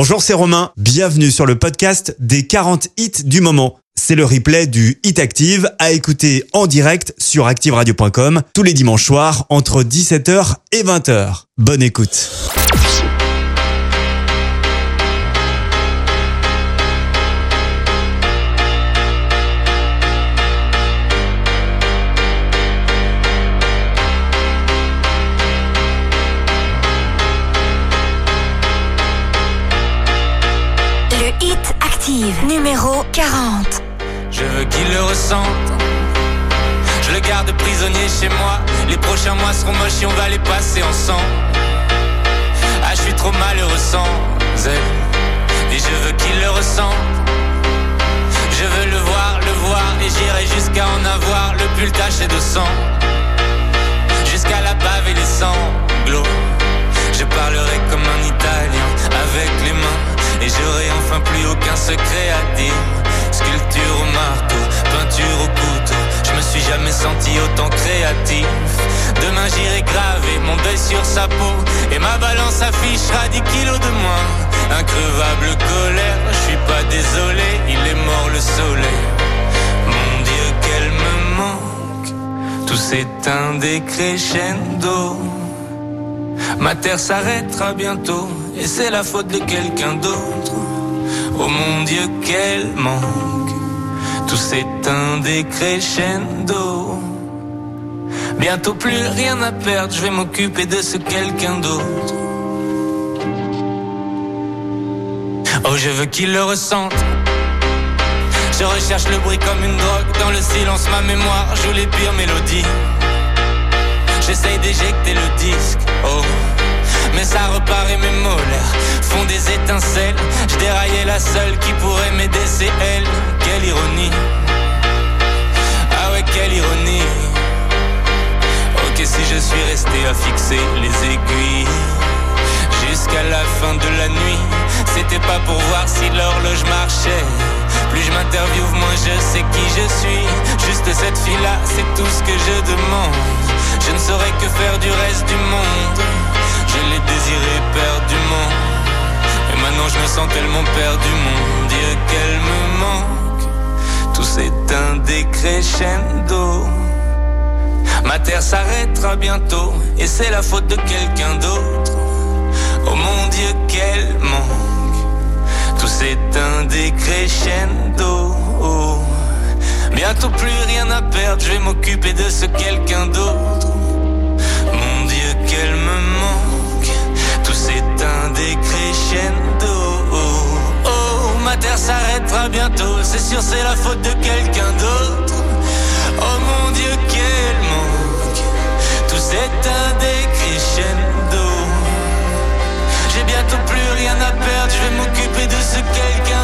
Bonjour, c'est Romain. Bienvenue sur le podcast des 40 hits du moment. C'est le replay du Hit Active à écouter en direct sur activeradio.com tous les dimanches soirs entre 17h et 20h. Bonne écoute. Numéro 40. Je veux qu'il le ressente. Je le garde prisonnier chez moi. Les prochains mois seront moches et on va les passer ensemble. Ah, je suis trop malheureux sans elle. Et je veux qu'il le ressente. Je veux le voir, le voir. Et j'irai jusqu'à en avoir le pull taché de sang. Jusqu'à la bave et les sanglots. Je parlerai comme un Italien avec les mains. Et j'aurai enfin plus aucun secret à dire. Sculpture au marteau, peinture au couteau. Je me suis jamais senti autant créatif. Demain j'irai graver mon deuil sur sa peau. Et ma balance affichera 10 kilos de moins. Increvable colère, je suis pas désolé, il est mort le soleil. Mon Dieu, qu'elle me manque. Tout s'éteint des crescendo. Ma terre s'arrêtera bientôt et c'est la faute de quelqu'un d'autre. Oh mon Dieu, quel manque. Tout s'éteint des crescendo. Bientôt plus rien à perdre, je vais m'occuper de ce quelqu'un d'autre. Oh, je veux qu'il le ressente. Je recherche le bruit comme une drogue. Dans le silence, ma mémoire joue les pires mélodies. J'essaye d'éjecter le disque, oh. Mais ça repart et mes molaires font des étincelles. Je déraillais la seule qui pourrait m'aider, c'est elle. Quelle ironie. Ah ouais, quelle ironie. Ok, si je suis resté à fixer les aiguilles Jusqu'à la fin de la nuit C'était pas pour voir si l'horloge marchait. Plus je m'interviewe, moins je sais qui je suis. Juste cette fille-là, c'est tout ce que je demande. Je ne saurais que faire du reste du monde. Je l'ai désiré perdument. Et maintenant je me sens tellement perdu, mon Dieu, qu'elle me manque. Tout s'éteint des crescendo. Ma terre s'arrêtera bientôt. Et c'est la faute de quelqu'un d'autre. Oh mon Dieu, qu'elle manque. Tout s'éteint des crescendo. Bientôt plus rien à perdre, je vais m'occuper de ce quelqu'un d'autre. Mon Dieu, qu'elle me manque. Tout s'éteint des crescendo. Oh, ma terre s'arrêtera bientôt, c'est sûr, c'est la faute de quelqu'un d'autre. Oh mon Dieu, qu'elle manque. Tout s'éteint des crescendo. J'ai bientôt plus rien à perdre, je vais m'occuper de ce quelqu'un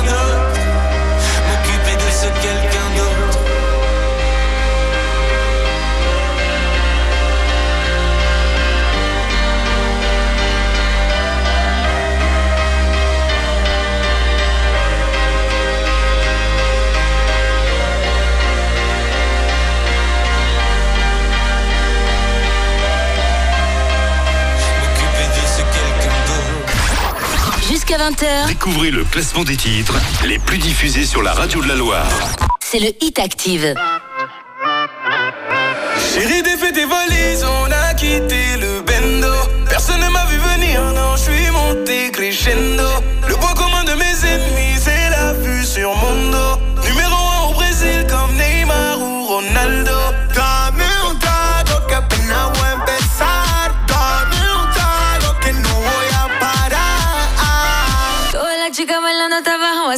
Jusqu'à 20h, Découvrez le classement des titres les plus diffusés sur la radio de la Loire. c'est le Hit Active. Chérie, défait tes valises,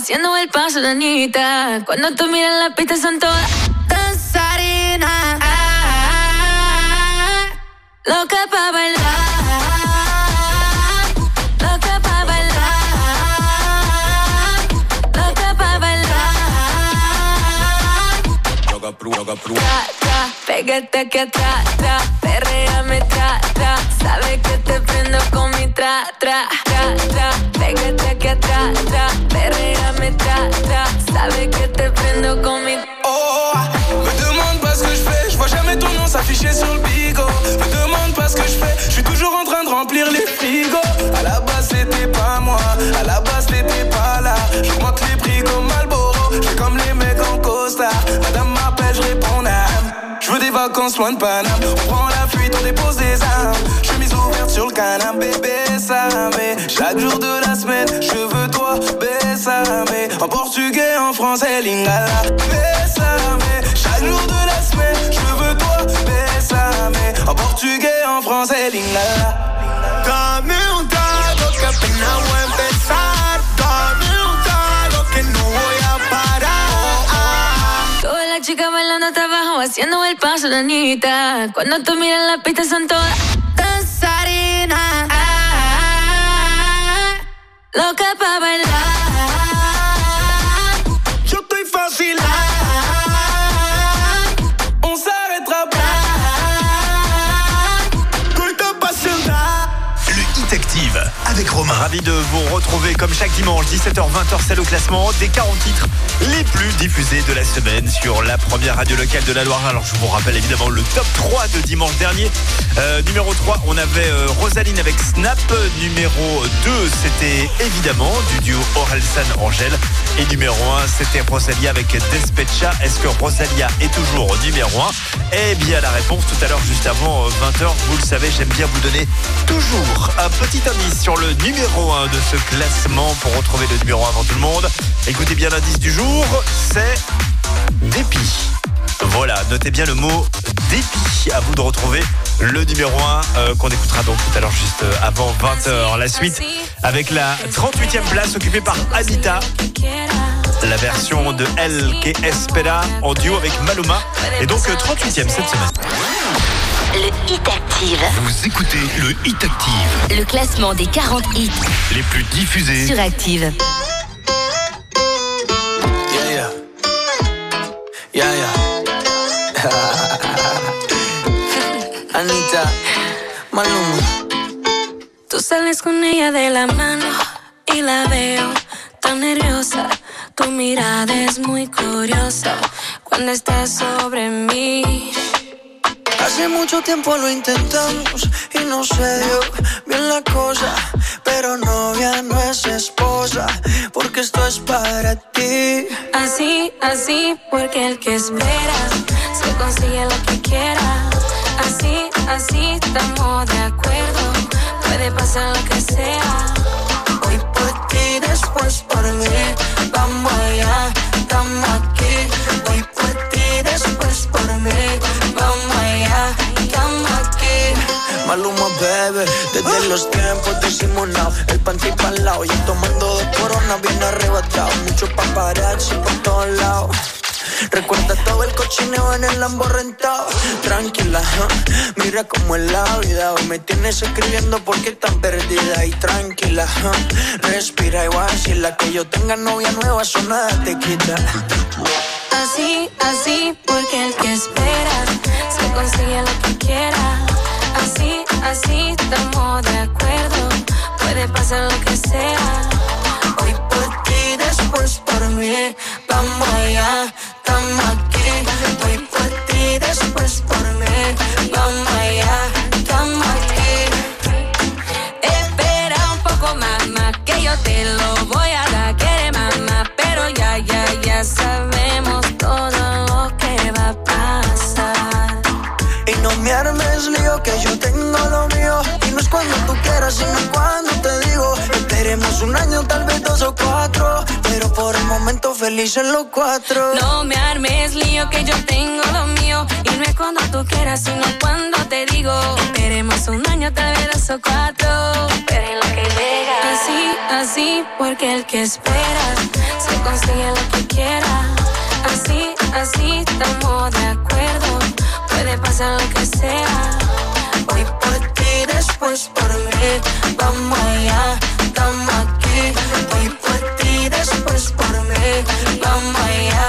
haciendo el paso de Anita. Cuando tú miras la pista son todas danzarinas. Ah, loca pa' bailar. Loca pa' bailar. Loca pa' bailar. Tra, tra, pégate aquí atrás, tra, perréame, tra, tra. Sabes que te prendo con mi tra, tra, tra, tra. Pégate aquí atrás, tra, Oh, me demande pas ce que je fais, je vois jamais ton nom s'afficher sur le bigot. Me demande pas ce que je fais, je suis toujours en train de remplir les frigos. À la base, c'était pas moi, à la base, t'étais pas là. J'augmente les prix comme Malboro, j'ai comme les mecs en costard. Madame m'appelle, je réponds à. Je veux des vacances loin de Paname, on prend la fuite, on dépose des armes. Chemise ouverte sur le canapé, bébé, ça, mais chaque jour de en portugais, en français, lingala, bésame. Chaque jour de la semaine, je veux toi, bésame. En portugais, en français, lingala. Dame un trago que apenas voy a empezar. Dame un trago que no voy a parar. Todas las chicas bailando hasta abajo, haciendo el paso, la niñita. Cuando tú miras la pista son todas danzarinas. Loca pa' bailar. Avec Romain. Ravi de vous retrouver comme chaque dimanche, 17h-20h, c'est le classement des 40 titres les plus diffusés de la semaine sur la première radio locale de la Loire. Alors je vous rappelle évidemment le top 3 de dimanche dernier. Euh, numéro 3, on avait euh, Rosaline avec Snap. Numéro 2, c'était évidemment du duo Orelsan-Angèle. Et numéro 1, c'était Rosalia avec Despecha. Est-ce que Rosalia est toujours numéro 1 Eh bien la réponse tout à l'heure juste avant 20h, vous le savez, j'aime bien vous donner toujours un petit indice sur le numéro 1 de ce classement pour retrouver le numéro 1 avant tout le monde. Écoutez bien l'indice du jour, c'est dépit. Voilà, notez bien le mot dépit. À vous de retrouver le numéro 1 qu'on écoutera donc tout à l'heure juste euh, avant 20h. La suite avec la 38e place occupée par Anita. La version de El que Espera en duo avec Maluma. Et donc euh, 38e cette semaine. Le Hit Active. Vous écoutez le Hit Active, Le classement des 40 hits les plus diffusés. sur Active. Yeah, yeah. Yeah, yeah. Anita, Maluma. Tú sales con ella de la mano y la veo tan nerviosa. Tu mirada es muy curiosa cuando estás sobre mí. Hace mucho tiempo lo intentamos y no se dio bien la cosa. Pero novia no es esposa, porque esto es para ti. Así, así, porque el que espera se consigue lo que quiera. Así, así, estamos de acuerdo. Puede pasar lo que sea. Hoy por ti, después por mí. Vamos allá, estamos aquí. Maluma, bebé, desde los tiempos disimulados. El panty pa'l lado y tomando dos coronas bien arrebatado. Mucho paparazzi por todos lados. Recuerda todo el cochineo en el Lambo rentado. Tranquila, mira cómo es la vida. Hoy me tienes escribiendo porque tan perdida. Y tranquila, respira igual. Si la que yo tenga novia nueva, eso nada te quita. Así, así, porque el que espera se consigue lo que quiera. Así, así, estamos de acuerdo. Puede pasar lo que sea. Hoy por ti, después por mí. Vamos allá, estamos aquí. Hoy por ti, después por mí. Vamos allá, estamos aquí. Espera un poco, mamá, que yo te lo voy yo tengo lo mío. Y no es cuando tú quieras sino cuando te digo. Esperemos un año, tal vez dos o cuatro. Pero por el momento felices los cuatro. No me armes lío que yo tengo lo mío. Y no es cuando tú quieras, sino cuando te digo. Esperemos un año, tal vez dos o cuatro. Pero en lo que llega. Así, así, porque el que espera Se consigue lo que quiera. Así, así, estamos de acuerdo. Puede pasar lo que sea Hoy por ti, después por mí. Vamos allá, estamos aquí. Hoy por ti, después por mí. Vamos allá,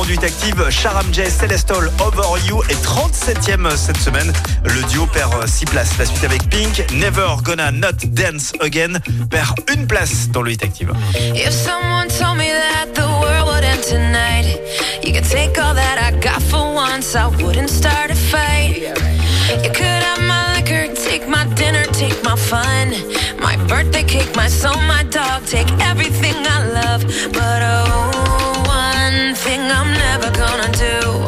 conduite active, Sharam J, Celestol, Over You est 37e cette semaine. Le duo perd 6 places. La suite avec Pink, Never Gonna Not Dance Again, perd une place dans le hit active. If someone told me that the world would end tonight, you could take all that I got for once, I wouldn't start a fight. You could my liquor, take my dinner, take my fun, my birthday cake, my my dog, take everything I love, but oh. one thing I'm never gonna do.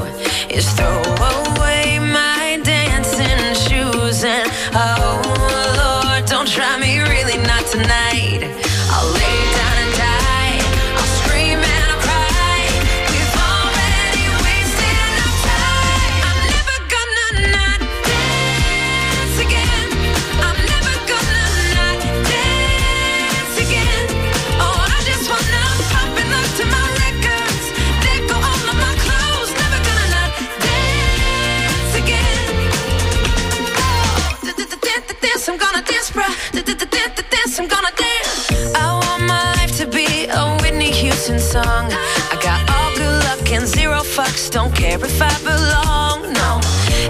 tongue. I got all good luck and zero fucks, don't care if I belong, no.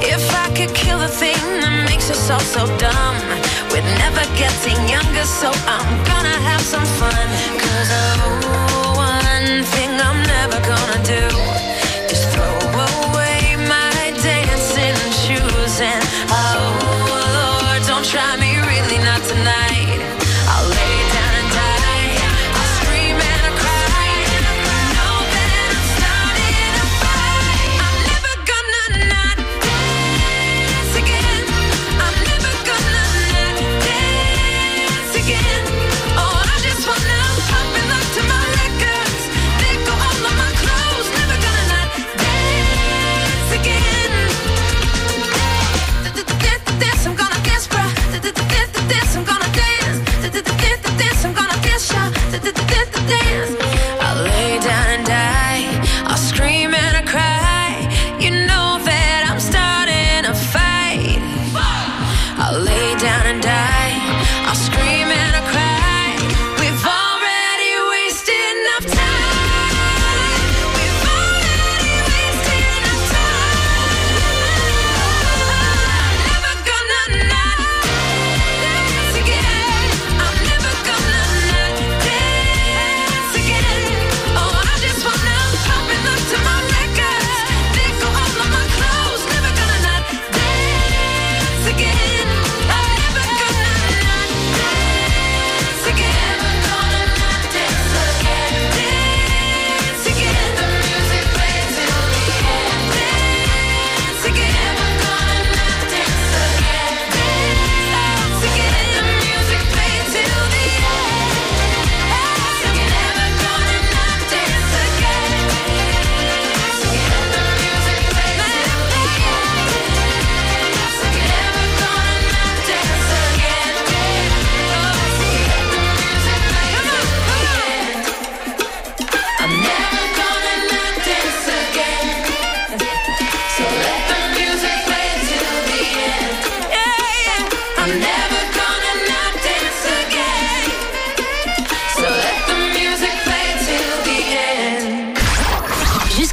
If I could kill the thing that makes us all so dumb, we're never getting younger, so I'm gonna have some fun.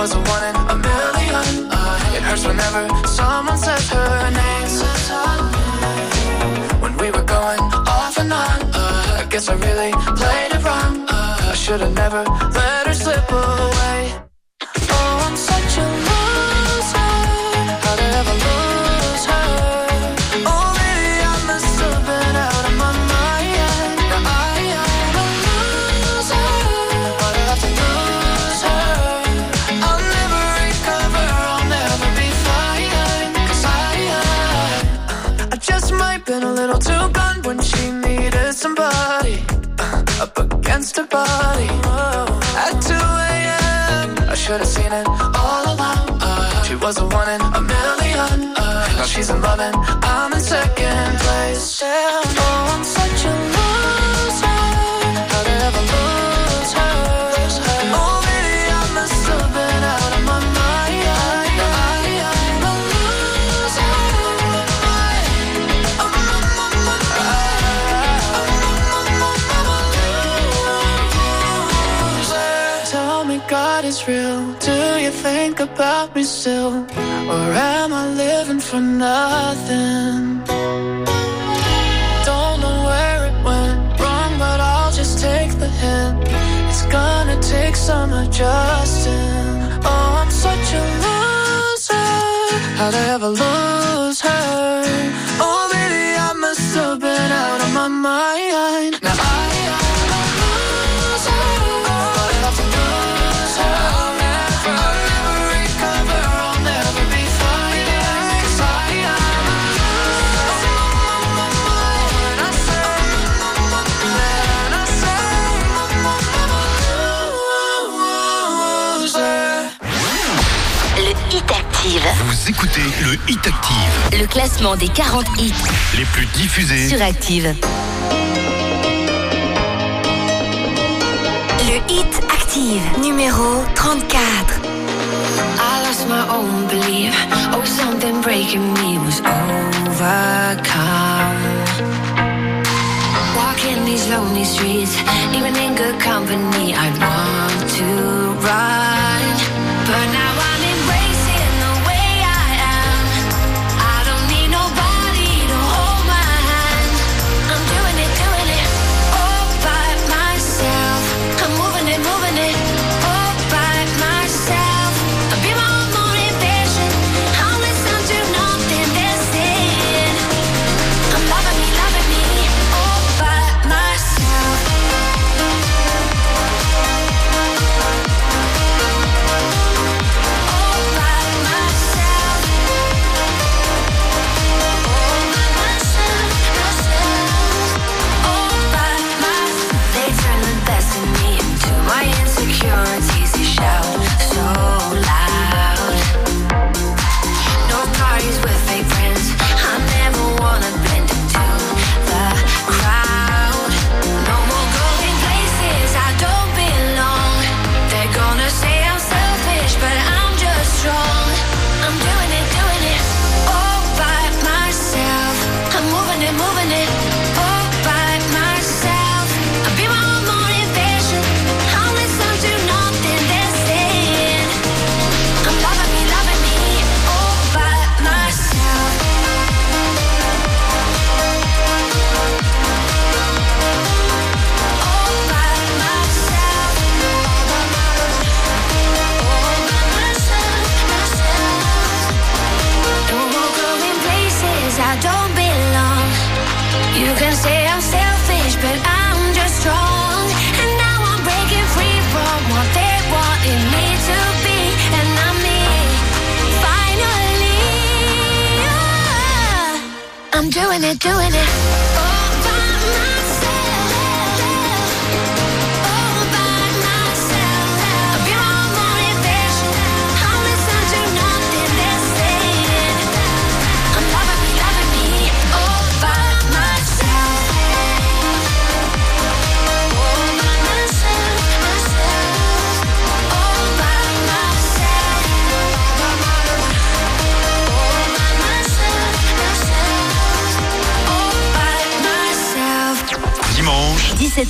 was a one in a million. It hurts whenever someone says her name. When we were going off and on, I guess I really played it wrong. I should have never let her slip away. Should have seen it all along. Uh, she was a one in a million. Uh, now she's in love still? Or am I living for nothing? Don't know where it went wrong, but I'll just take the hint. It's gonna take some adjusting. Oh, I'm such a loser. How'd I ever lose Vous écoutez le Hit Active, le classement des 40 hits les plus diffusés. sur Active. Le Hit Active, numéro 34. I lost my own belief. Oh, something breaking me was overcome. Walking these lonely streets, even in good company, I want to run.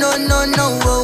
no, no, no, no.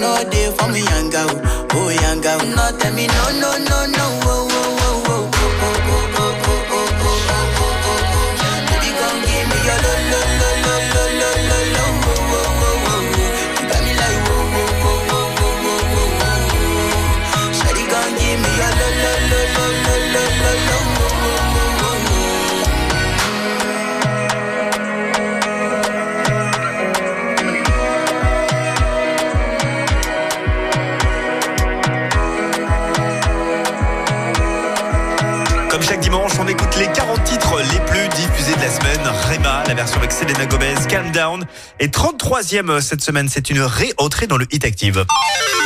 no day for me, young girl. Oh, young girl. No, tell me, no, no, no, no. La version avec Selena Gomez, Calm Down. Et 33e euh, cette semaine, c'est une réentrée dans le Hit Active.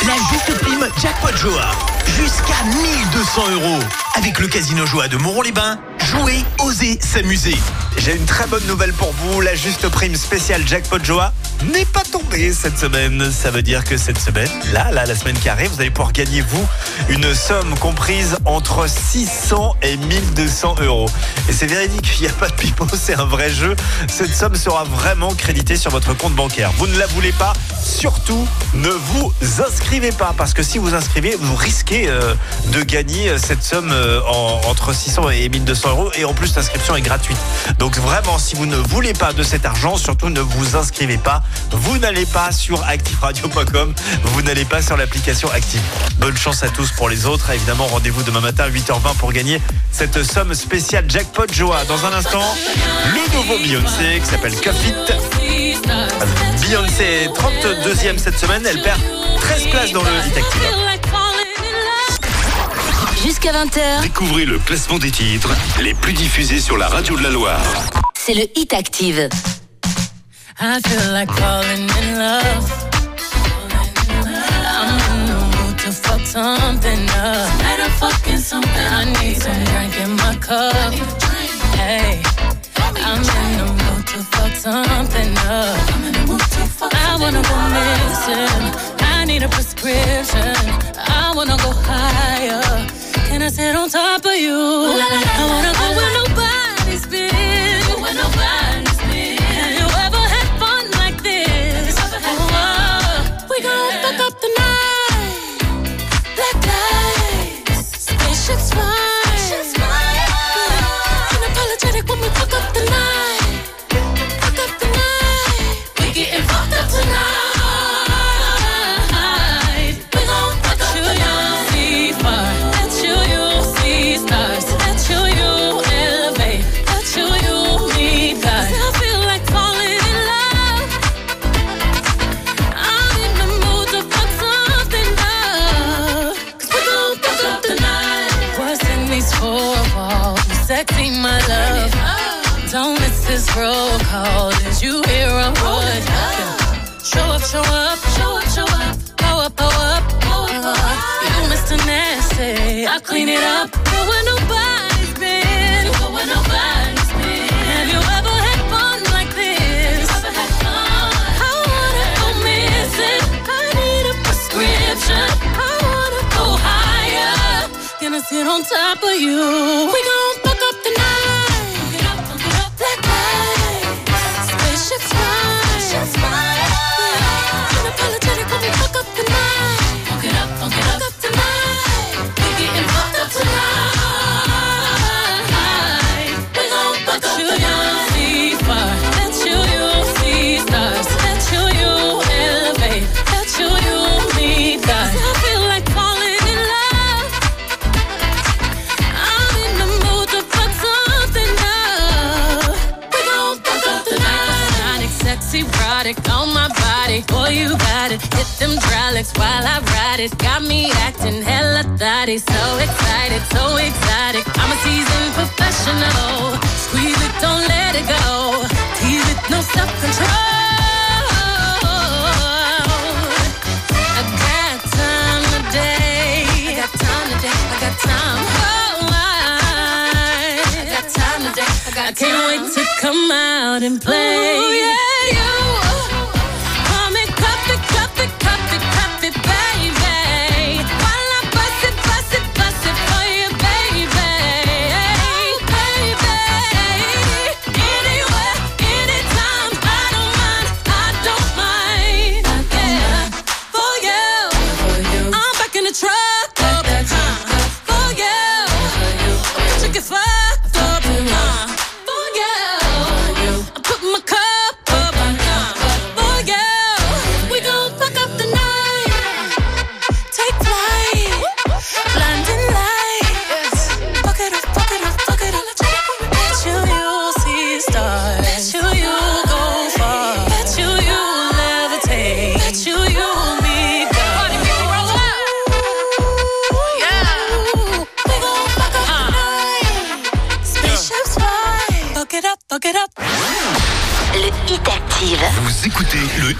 La juste prime Jackpot Joa, jusqu'à 1200 euros. Avec le Casino Joa de Moron-les-Bains, jouez, osez, s'amuser. J'ai une très bonne nouvelle pour vous, la juste prime spéciale Jackpot Joa n'est pas tombé cette semaine. Ça veut dire que cette semaine, là, là, la semaine qui arrive, vous allez pouvoir gagner, vous, une somme comprise entre 600 et 1200 euros. Et c'est véridique, il n'y a pas de pipeau, c'est un vrai jeu. Cette somme sera vraiment créditée sur votre compte bancaire. Vous ne la voulez pas, surtout ne vous inscrivez pas, parce que si vous inscrivez, vous risquez euh, de gagner cette somme euh, en- entre 600 et 1200 euros. Et en plus, l'inscription est gratuite. Donc vraiment, si vous ne voulez pas de cet argent, surtout ne vous inscrivez pas. Vous n'allez pas sur activeradio.com, vous n'allez pas sur l'application Active. Bonne chance à tous pour les autres. Évidemment, rendez-vous demain matin à 8h20 pour gagner cette somme spéciale Jackpot Joa. Dans un instant, le nouveau Beyoncé qui s'appelle Cuff It. Beyoncé est 32e cette semaine, elle perd 13 places dans le Hit Active. Jusqu'à 20h, Découvrez le classement des titres les plus diffusés sur la radio de la Loire. c'est le Hit Active. I feel like falling in love. I'm in the mood to fuck something up. Better fucking something. I need some drink in my cup. Hey, I'm in the mood to fuck something up. I wanna go missing. I need a prescription. I wanna go higher. Can I sit on top of you? I wanna go where nobody's been. Sit on top of you. We hydraulics while I ride it. Got me acting hella thotty. So excited, so exotic. I'm a seasoned professional. Squeeze it, don't let it go. Tease it, no self control. I got time today. I got time today. I got time. Oh, I, got time today. I, got I can't wait to come out and play. Ooh, yeah,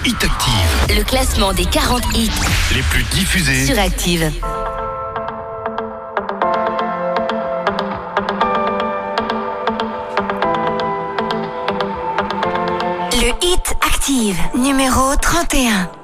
Hit Active. Le classement des 40 hits les plus diffusés sur Active. Le Hit Active, numéro 31.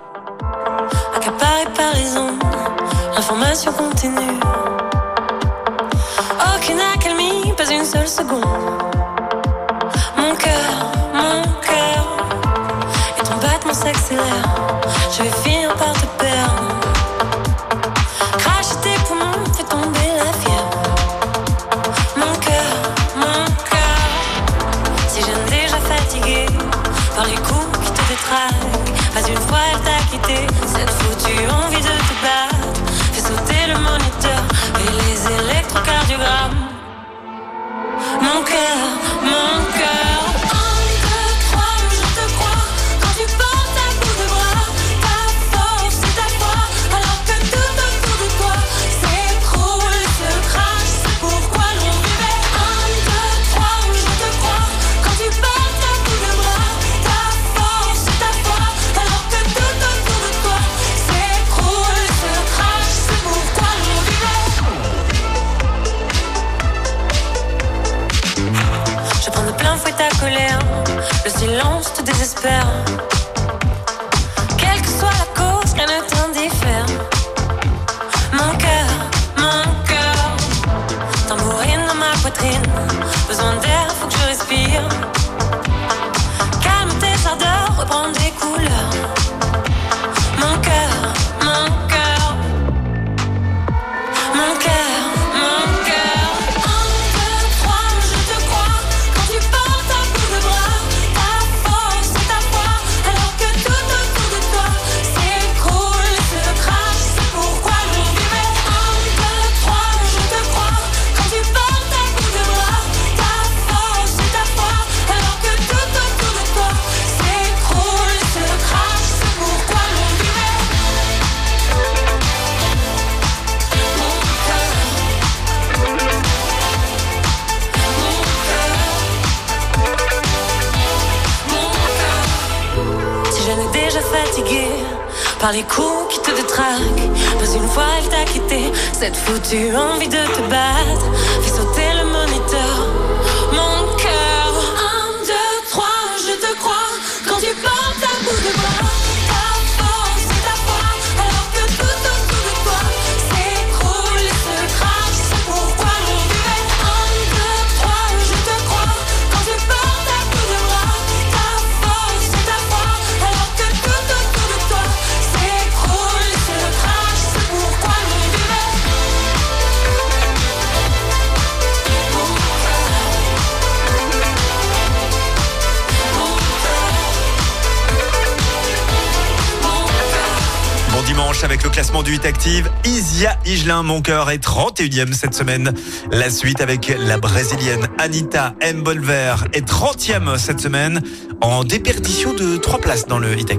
suite active. Isia Igelin, mon cœur, est 31e cette semaine. La suite avec la brésilienne Anita M Bolver est 30e cette semaine en déperdition de 3 places dans le hit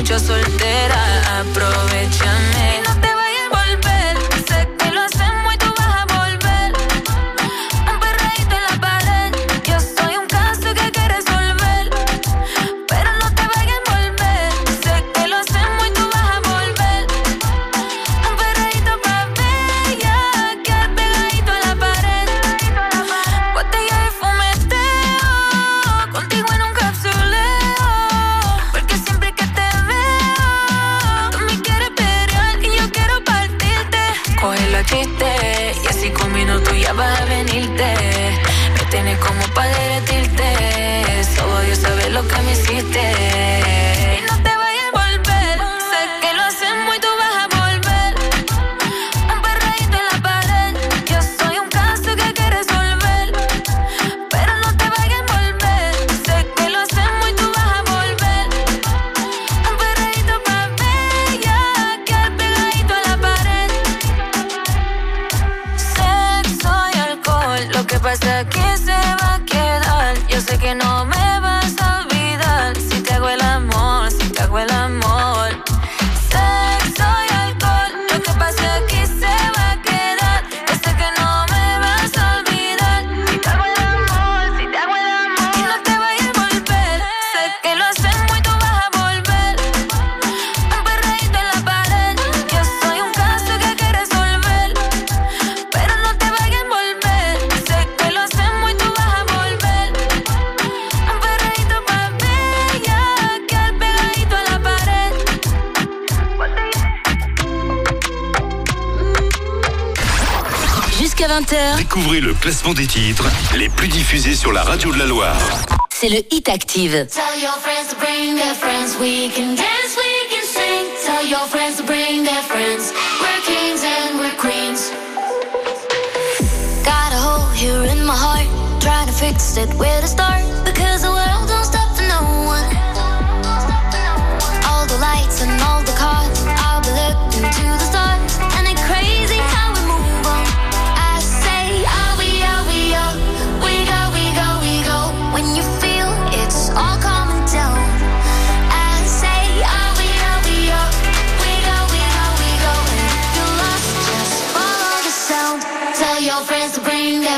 muchas solteras, aprovechame. Découvrez le classement des titres les plus diffusés sur la radio de la Loire. c'est le Hit Active. Tell your friends to bring their friends. We can dance, we can sing. Tell your friends to bring their friends. We're kings and we're queens. Got a hole here in my heart. Trying to fix it where to start. Because the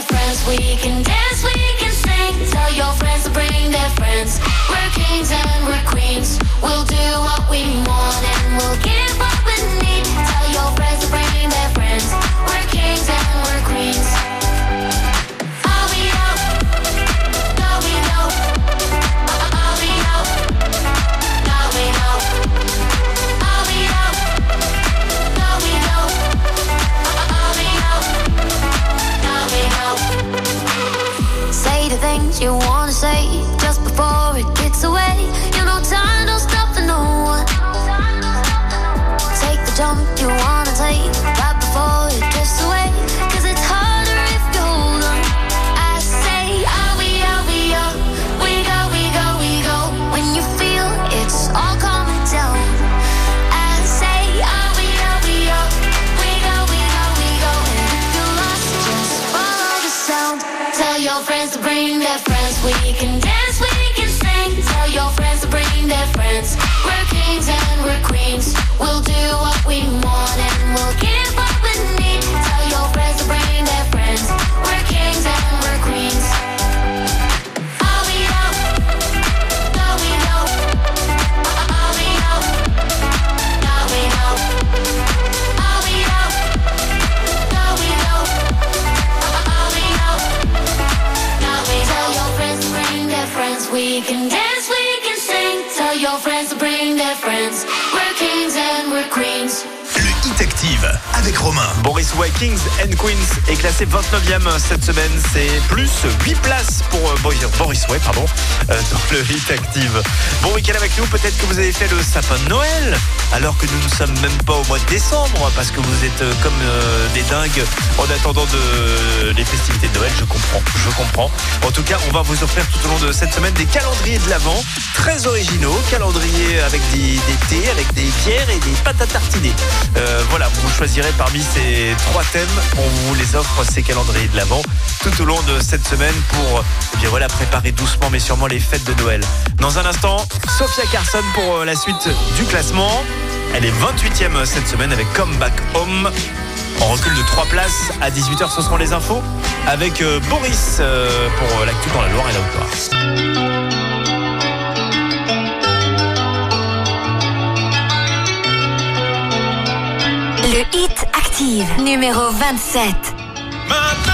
friends. We can dance, we can sing. Tell your friends to bring their friends. We're kings and Romain. Boris Way, Kings and Queens est classé 29e cette semaine. C'est plus 8 places pour euh, Boris, Way pardon, euh, dans le Hit Active. Bon week-end avec nous. Peut-être que vous avez fait le sapin de Noël alors que nous ne sommes même pas au mois de décembre parce que vous êtes euh, comme des dingues en attendant les festivités de Noël. Je comprends, je comprends. En tout cas, on va vous offrir tout au long de cette semaine des calendriers de l'Avent très originaux. Calendriers avec des, des thés, avec des bières et des pâtes à tartiner. Voilà, vous choisirez parmi ces trois thèmes. On vous les offre ces calendriers de l'Avent tout au long de cette semaine pour eh bien voilà, préparer doucement mais sûrement les fêtes de Noël. Dans un instant, Sophia Carson pour euh, la suite du classement. Elle est 28e cette semaine avec Come Back Home. On recule de 3 places à 18h, ce seront les infos avec euh, Boris euh, pour l'actu dans la Loire et la Haute-Loire. Le Hit Numéro 27. Maintenant,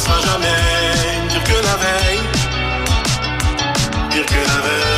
sera jamais pire que la veille. Pire que la veille.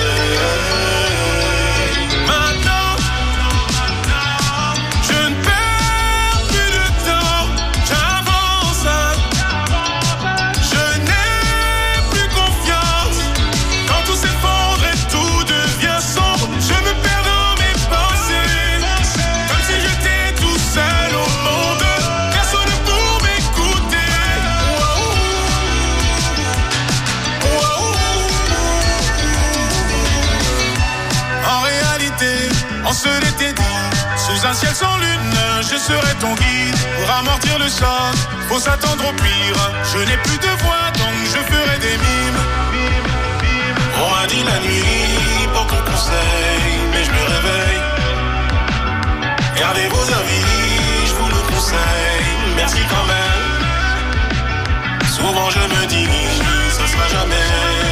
Un ciel sans lune, je serai ton guide. Pour amortir le choc, faut s'attendre au pire. Je n'ai plus de voix, donc je ferai des mimes. On m'a dit la nuit pour ton conseil, mais je me réveille. Gardez vos avis, je vous le conseille. Merci quand même. Souvent je me dis, ça sera jamais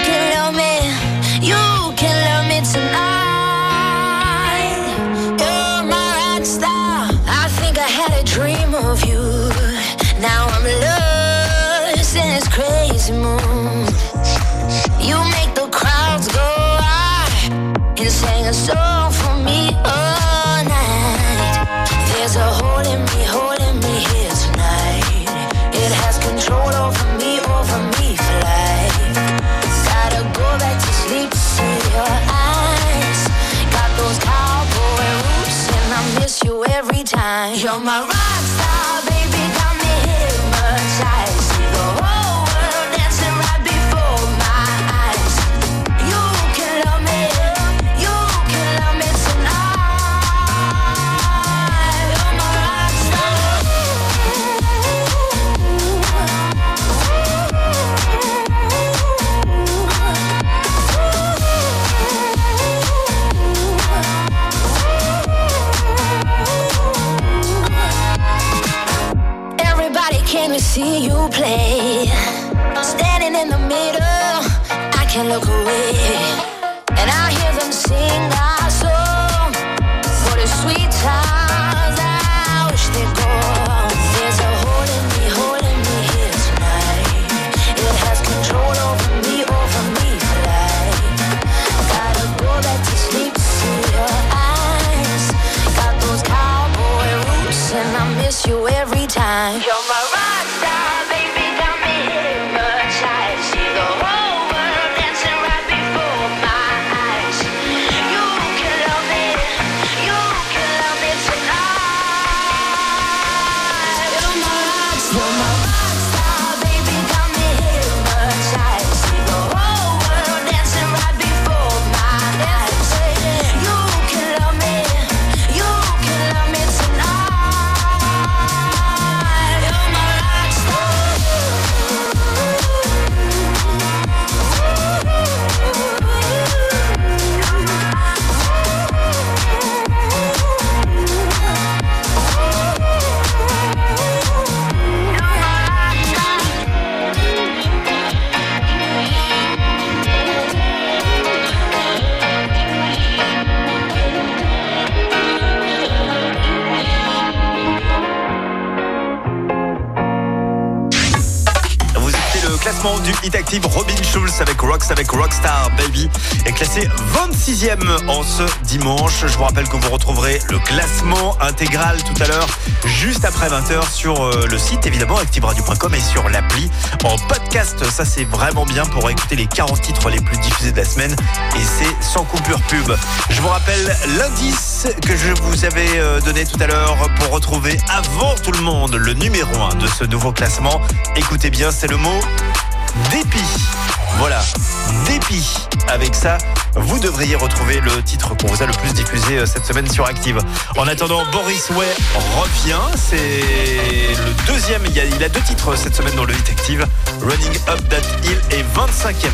Est classé 26e en ce dimanche. Je vous rappelle que vous retrouverez le classement intégral tout à l'heure, juste après 20h sur euh, le site évidemment activeradio.com et sur l'appli en podcast. Ça c'est vraiment bien pour écouter les 40 titres les plus diffusés de la semaine et c'est sans coupure pub. Je vous rappelle l'indice que je vous avais euh, donné tout à l'heure pour retrouver avant tout le monde le numéro 1 de ce nouveau classement. Écoutez bien, c'est le mot dépit. Voilà, dépit avec ça, vous devriez retrouver le titre qu'on vous a le plus diffusé euh, cette semaine sur Active. En attendant, Boris Way revient. C'est le deuxième. Il, a, deux titres euh, cette semaine dans le Hit Active. Running Up That Hill est 25e.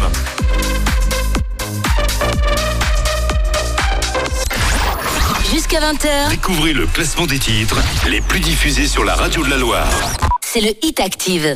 Jusqu'à 20h. Découvrez le classement des titres les plus diffusés sur la radio de la Loire. C'est le Hit Active.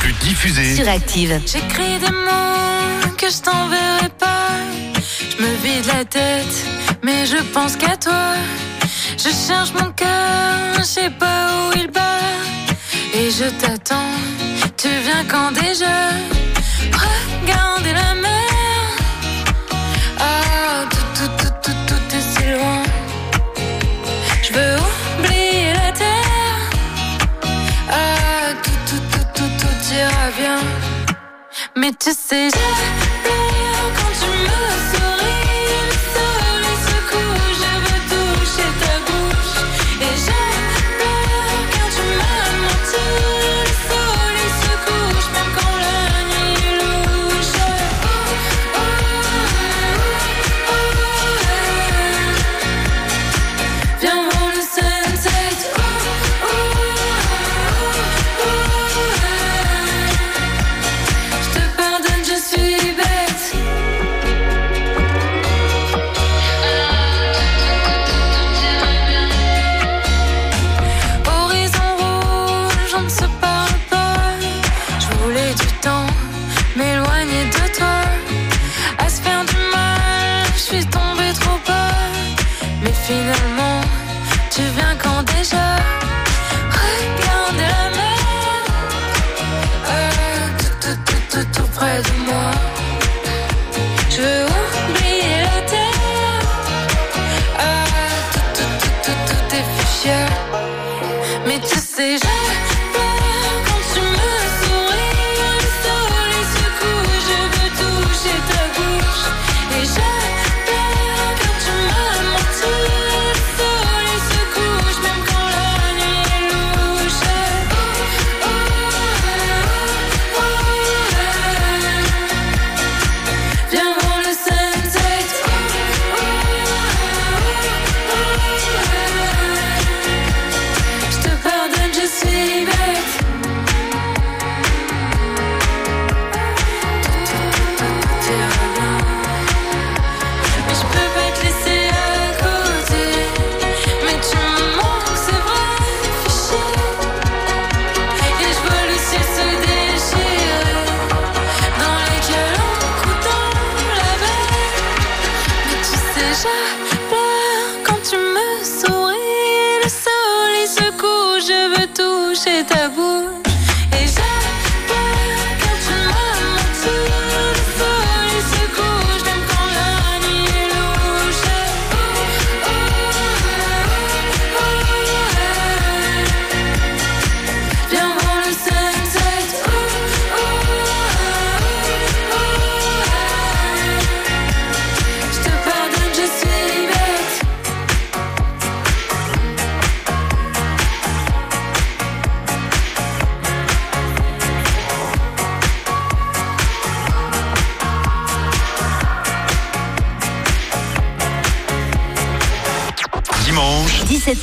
plus diffusée sur Active. J'écris des mots que je t'enverrai pas. Je me vide la tête, mais je pense qu'à toi. Je cherche mon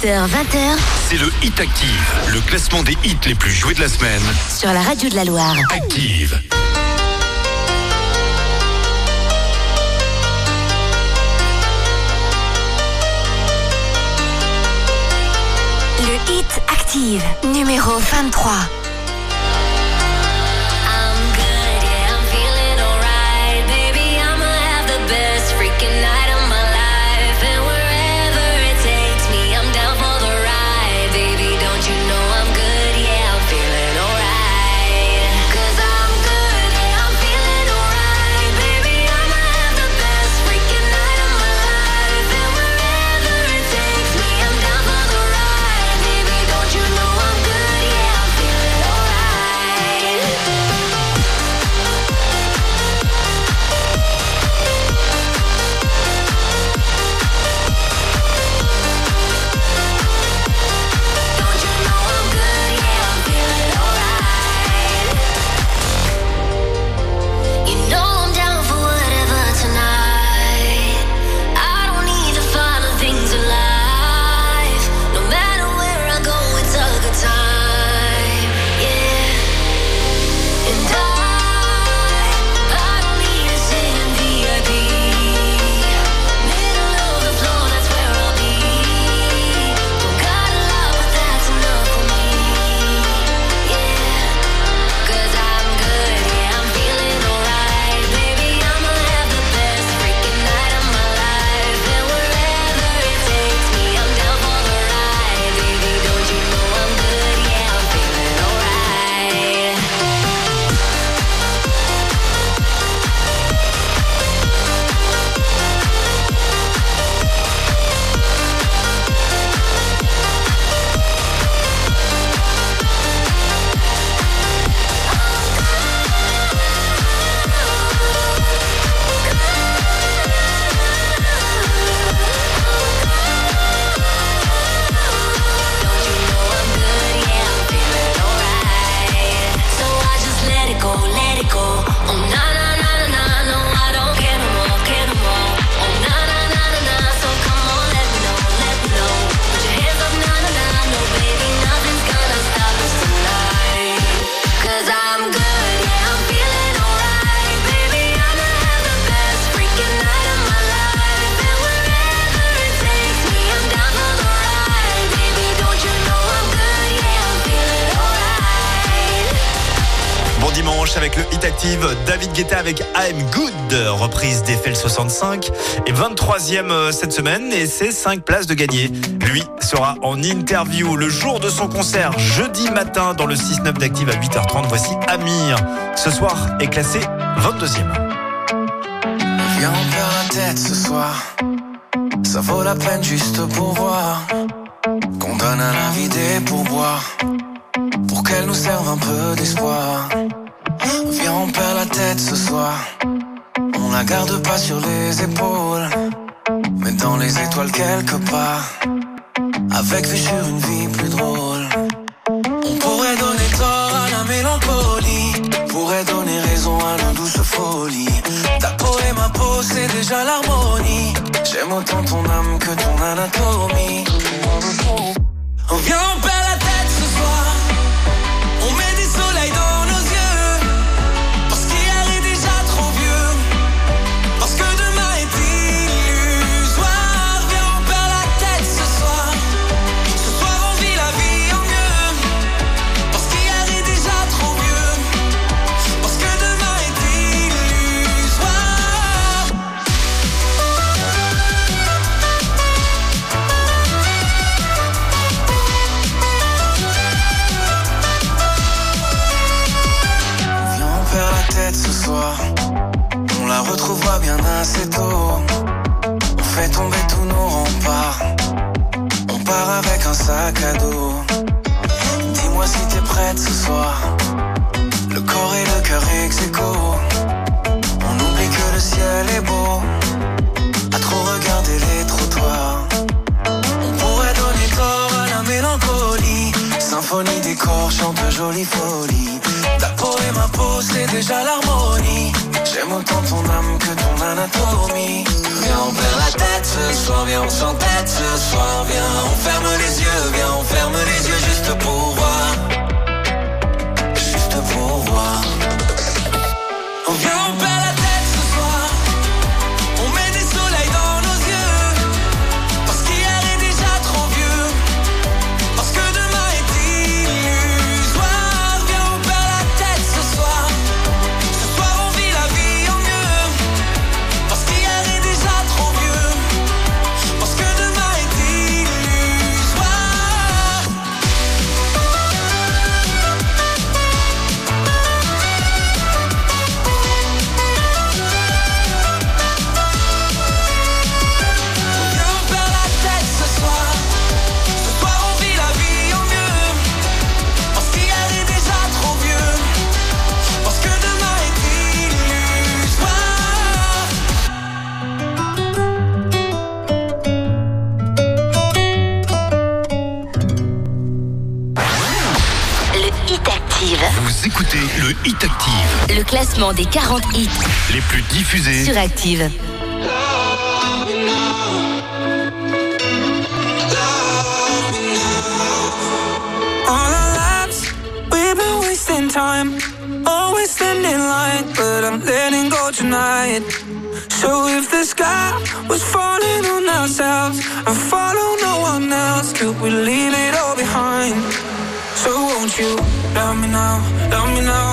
18h20. C'est le Hit Active, le classement des hits les plus joués de la semaine. Sur la radio de la Loire. Active. Le Hit Active, numéro 23. et 23e euh, cette semaine et ses 5 places de gagner. Lui sera en interview le jour de son concert jeudi matin dans le 6-9 d'Active à 8h30. Voici Amir. Ce soir est classé 22e. Viens, la tête ce soir. Ça vaut la peine juste pour voir. Qu'on donne à la vie des. Pour qu'elle nous serve un peu d'espoir. garde pas sur les épaules, mais dans les étoiles quelque part. Avec vue sur une vie plus drôle. On pourrait donner tort à la mélancolie, pourrait donner raison à nos douces folies. Ta peau et ma peau, c'est déjà l'harmonie. J'aime autant ton âme que ton anatomie. Viens, on perd la tête. On fait tomber tous nos remparts. On part avec un sac à dos. Dis-moi si t'es prête ce soir. Le corps et le cœur ex On oublie que le ciel est beau. À trop regarder les trottoirs. On pourrait donner corps à la mélancolie. Symphonie des corps chante jolie folie. Ta peau et ma peau, c'est déjà l'harmonie. J'aime autant ton âme que ton anatomie. Viens, on perd la tête ce soir, viens, on s'entête ce soir. Viens, on ferme les yeux, viens, on ferme les yeux juste pour Hit Active. Le classement des 40 hits Les plus diffusés. sur Active. All our lives, we've been wasting time. Always standing line, but I'm letting go tonight. So if the sky was falling on ourselves and follow no one else, could we leave it all behind? So won't you love me now, love me now,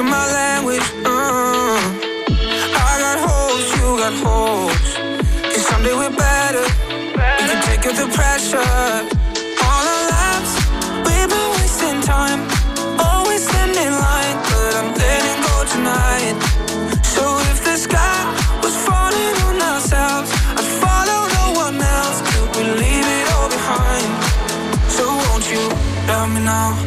speaking my language? Uh, I got holes, you got holes. And someday we're better. We can take out the pressure. All our lives, we've been wasting time. Always standing line, but I'm letting go tonight. So if the sky was falling on ourselves, I'd follow no one else. Could we leave it all behind? So won't you love me now,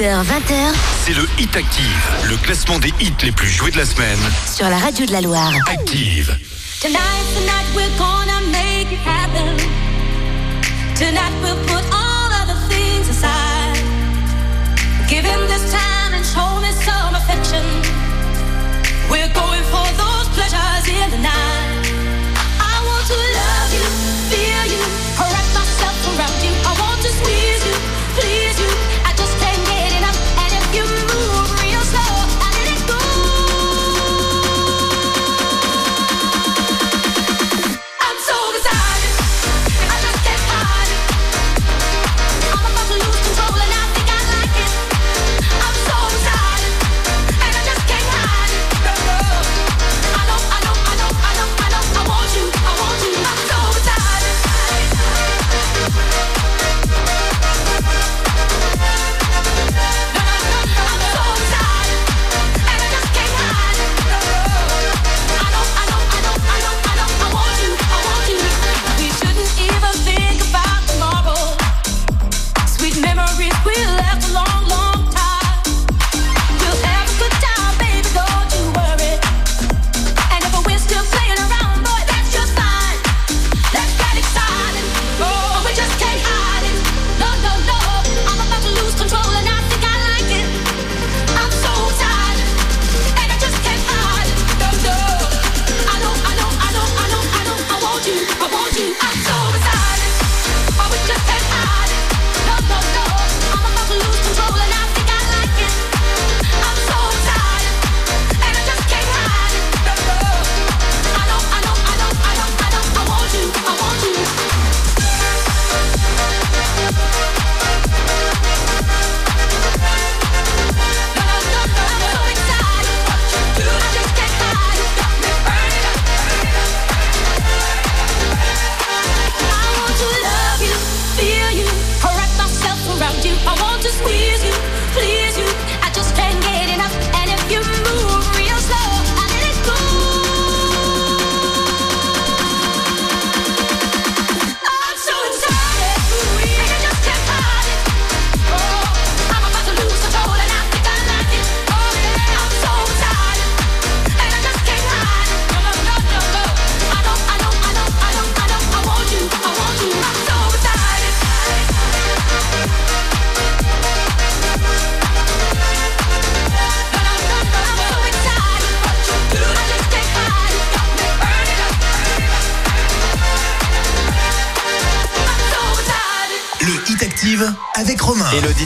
17h, 20h c'est le Hit Active. Le classement des hits les plus joués de la semaine. sur la radio de la Loire. Active. Tonight, tonight we're gonna make it happen. Tonight we'll put all other things aside. Give him this time and show me some affection. We're going for those pleasures in the night.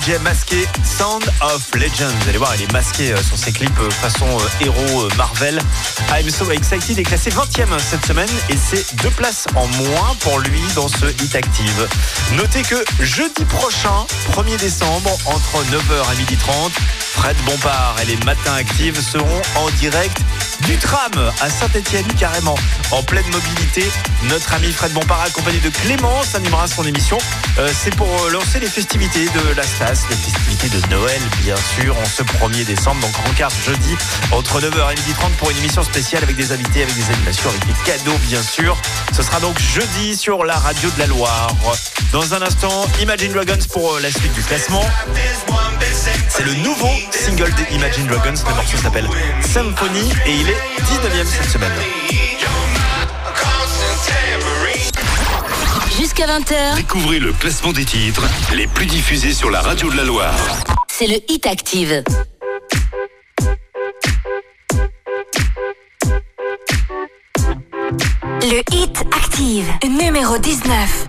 DJ masqué Sound of Legends. Vous allez voir, il est masqué euh, sur ses clips euh, façon euh, héros Marvel. I'm So Excited est classé 20e cette semaine et c'est deux places en moins pour lui dans ce Hit Active. Notez que jeudi prochain, 1er décembre, entre 9h et 12h30, Fred Bompard et les Matins Actives seront en direct du tram à Saint-Etienne carrément en pleine mobilité. Notre ami Fred Bompard accompagné de Clémence animera son émission. Euh, c'est pour euh, lancer les festivités de la Stas, les festivités de Noël bien sûr en ce 1er décembre. Donc rencard jeudi entre 9h et 12h30 pour une émission spéciale avec des invités, avec des animations, avec des cadeaux bien sûr. Ce sera donc jeudi sur la radio de la Loire. Dans un instant, Imagine Dragons pour euh, la suite du classement. C'est le nouveau single des Imagine Dragons. Le morceau s'appelle Symphony et il est 19e cette semaine. Jusqu'à 20h, Découvrez le classement des titres les plus diffusés sur la radio de la Loire. c'est le Hit Active. Le Hit Active, numéro 19.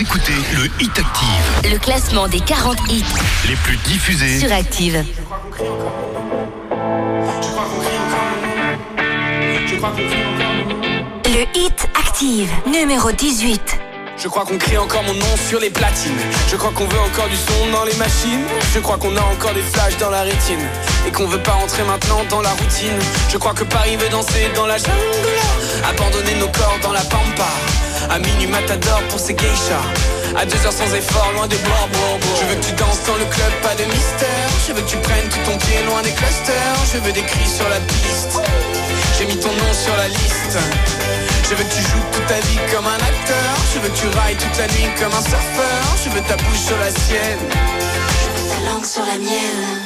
Vous écoutez le Hit Active, le classement des 40 hits les plus diffusés sur Active. Le Hit Active, numéro 18. Je crois qu'on crie encore mon nom sur les platines. Je crois qu'on veut encore du son dans les machines. Je crois qu'on a encore des flashs dans la rétine. Et qu'on veut pas rentrer maintenant dans la routine. Je crois que Paris veut danser dans la jungle. Abandonner nos corps dans la pampa. À minuit matador pour ses geishas. À deux heures sans effort, loin bois, bois, bois. Je veux que tu danses dans le club, pas de mystère. Je veux que tu prennes tout ton pied loin des clusters. Je veux des cris sur la piste. J'ai mis ton nom sur la liste. Je veux que tu joues toute ta vie comme un acteur. Je veux que tu railles toute la nuit comme un surfeur. Je veux ta bouche sur la sienne. Je veux ta langue sur la mienne.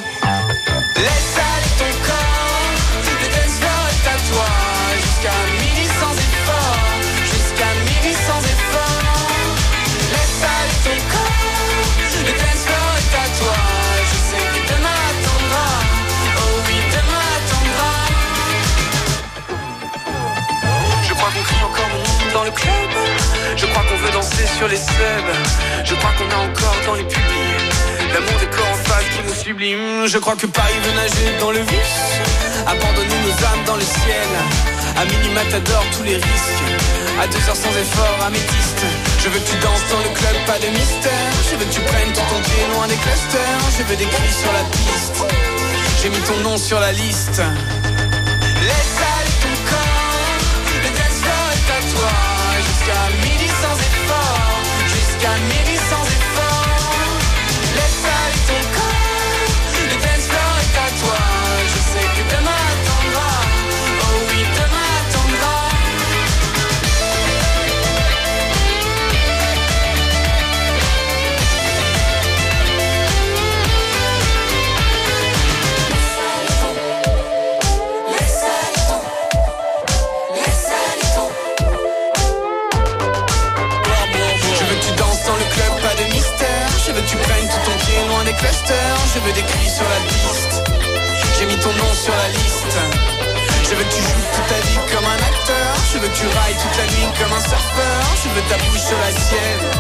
Laisse aller ton corps. Le dance à toi. Jusqu'à danser sur les subs. Je crois qu'on est encore dans les pubs. L'amour des corps en face qui nous sublime. Je crois que Paris veut nager dans le vice. Abandonner nos âmes dans le ciel. À minima t'adores tous les risques. À deux heures sans effort, améthyste. Je veux que tu danses dans le club, pas de mystère. Je veux que tu prennes ton pied loin des clusters. Je veux des cris sur la piste. J'ai mis ton nom sur la liste. Jusqu'à midi Je veux des cris sur la piste. J'ai mis ton nom sur la liste. Je veux que tu joues toute ta vie comme un acteur. Je veux que tu railles toute la nuit comme un surfeur. Je veux ta bouche sur la sienne.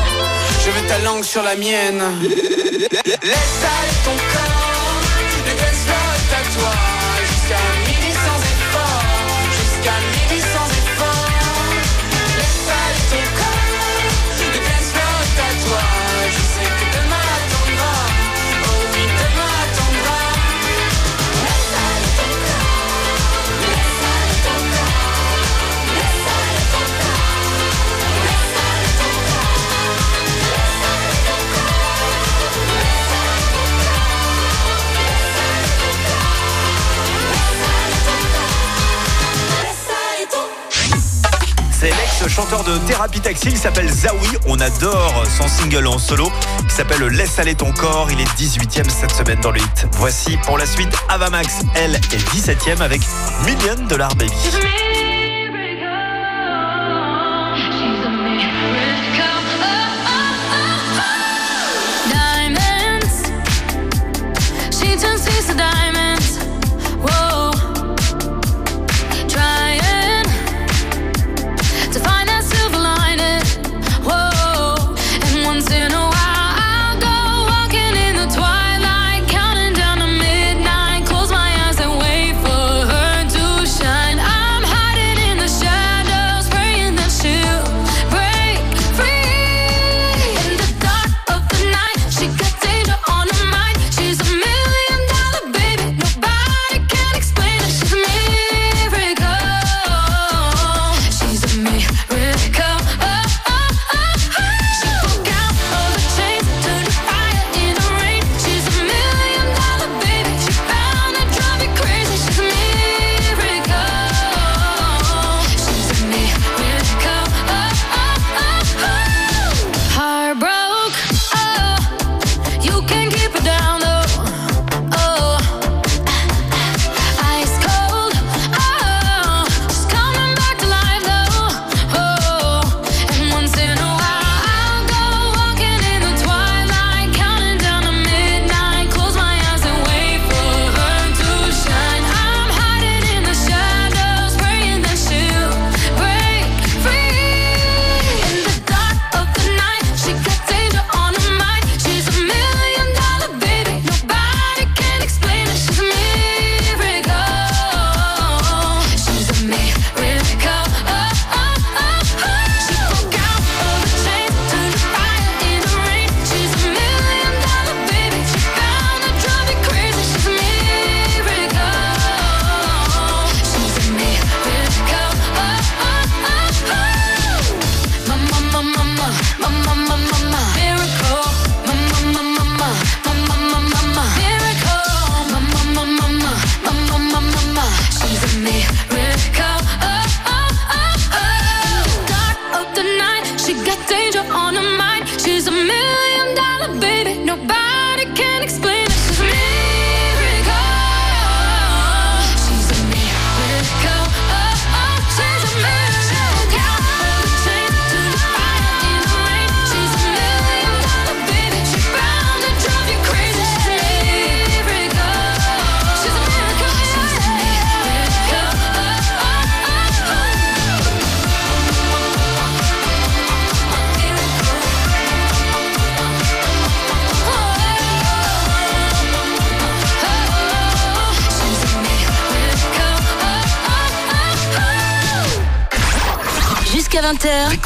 Je veux ta langue sur la mienne. Laisse aller ton corps. Le dance floor est à toi. Jusqu'à midi sans effort. Jusqu'à midi sans effort. C'est l'ex-chanteur de Thérapie Taxi, il s'appelle Zawi. On adore son single en solo qui s'appelle Laisse aller ton corps. Il est 18ème cette semaine dans le hit. Voici pour la suite Avamax, elle est 17ème avec Million Dollar Baby.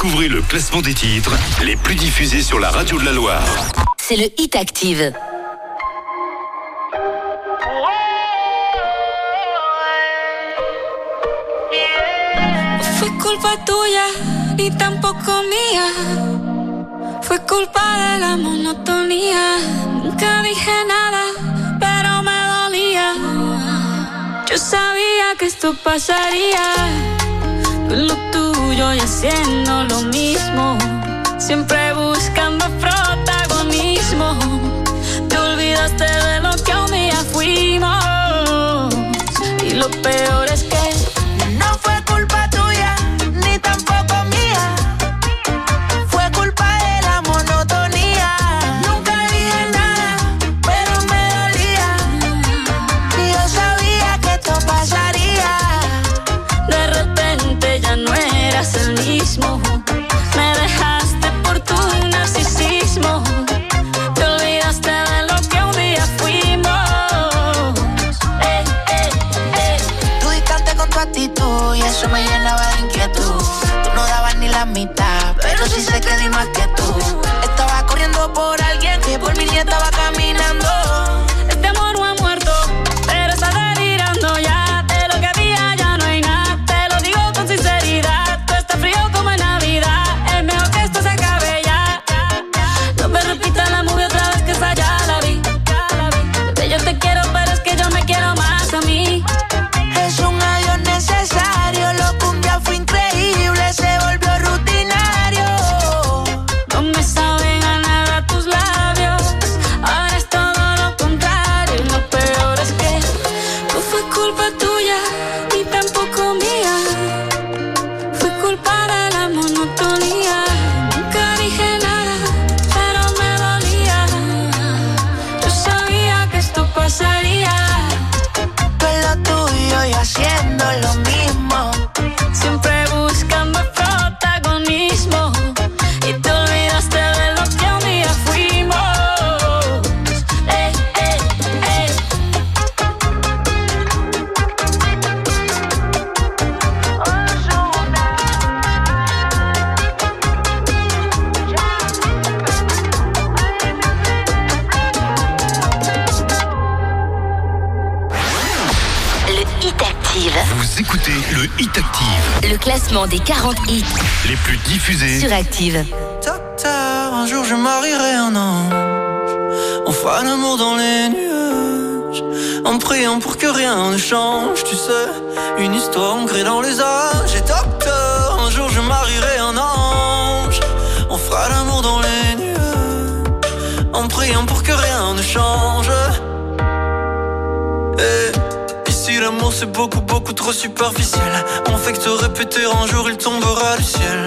Découvrez le classement des titres les plus diffusés sur la radio de la Loire. C'est le Hit Active. Fue culpa tuya y tampoco mía. Fue culpa de la monotonía. Nunca dije nada, pero me dolía. Yo sabía que esto pasaría. Lo tuyo y haciendo lo mismo. Siempre buscando protagonismo. Te olvidaste de lo que un día fuimos. Y lo peor es que les plus diffusés. sur Active. Docteur, un jour je marierai un ange. On fera l'amour dans les nuages. En priant pour que rien ne change, tu sais. Une histoire ancrée dans les âges. Et docteur, c'est beaucoup beaucoup trop superficiel. On fait répéter un jour il tombera du ciel.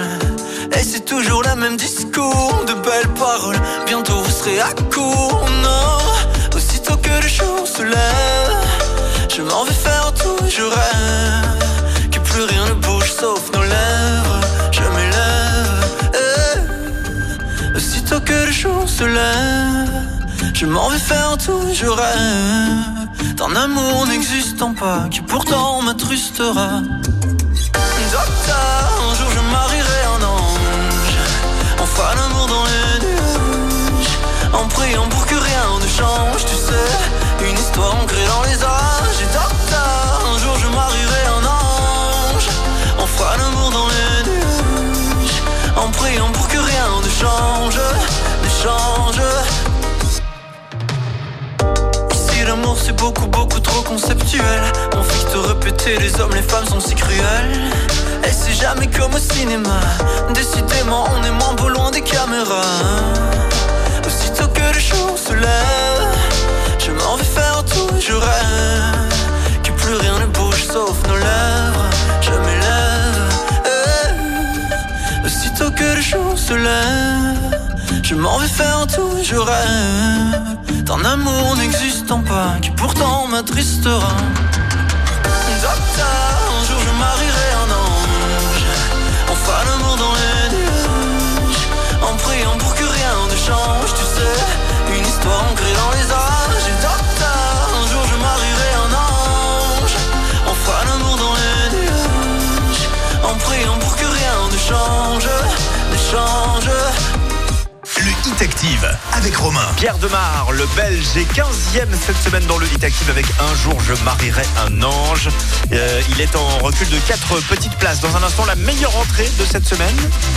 Et c'est toujours le même discours, de belles paroles. Bientôt vous serez à court, non. Aussitôt que le jour se lève, je m'en vais faire tout, je rêve. Que plus rien ne bouge sauf nos lèvres. Je m'élève. eh. Aussitôt que le jour se lève, je m'en vais faire tout, je rêve. D'un amour n'existant pas, qui pourtant m'attrustera. Beaucoup beaucoup trop conceptuel. On que te répéter les hommes les femmes sont si cruels. Et c'est jamais comme au cinéma. Décidément on est moins beau loin des caméras. Aussitôt que le jour se lève Je m'en vais faire tout, je rêve Que plus rien ne bouge sauf nos lèvres. Je m'élève eh. Aussitôt que le jour se lève je m'en vais faire tout, je rêve D'un amour n'existant pas Qui pourtant m'attristera. Docteur, un jour je marierai un ange. On fera l'amour dans les nuages. En priant pour que rien ne change Tu sais, une histoire ancrée dans les âges. Et un jour je marierai un ange. On fera l'amour dans les nuages. En priant pour que rien ne change avec Romain. Pierre Demar, le Belge, est 15e cette semaine dans le Hit Active avec Un jour je marierai un ange. Euh, il est en recul de 4 petites places. Dans un instant, la meilleure entrée de cette semaine,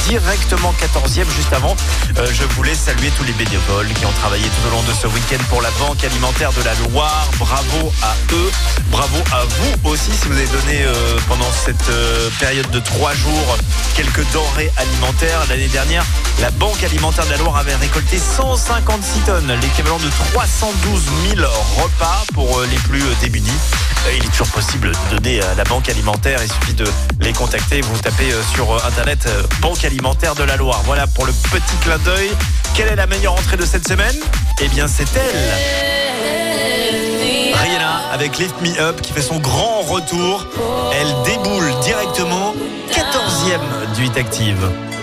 directement 14e juste avant. Euh, je voulais saluer tous les bénévoles qui ont travaillé tout au long de ce week-end pour la Banque alimentaire de la Loire. Bravo à eux. Bravo à vous aussi si vous avez donné euh, pendant cette euh, période de 3 jours quelques denrées alimentaires. L'année dernière, la Banque alimentaire de la Loire avait récolté 156 tonnes, l'équivalent de 312 000 repas pour euh, les plus euh, démunis. Euh, Il est toujours possible de donner à la Banque alimentaire. Il suffit de les contacter. Vous tapez sur internet Banque alimentaire de la Loire. Voilà pour le petit clin d'œil. Quelle est la meilleure entrée de cette semaine? Eh bien, c'est elle. Rihanna avec Lift Me Up qui fait son grand retour. Elle déboule directement 14e 8 Active.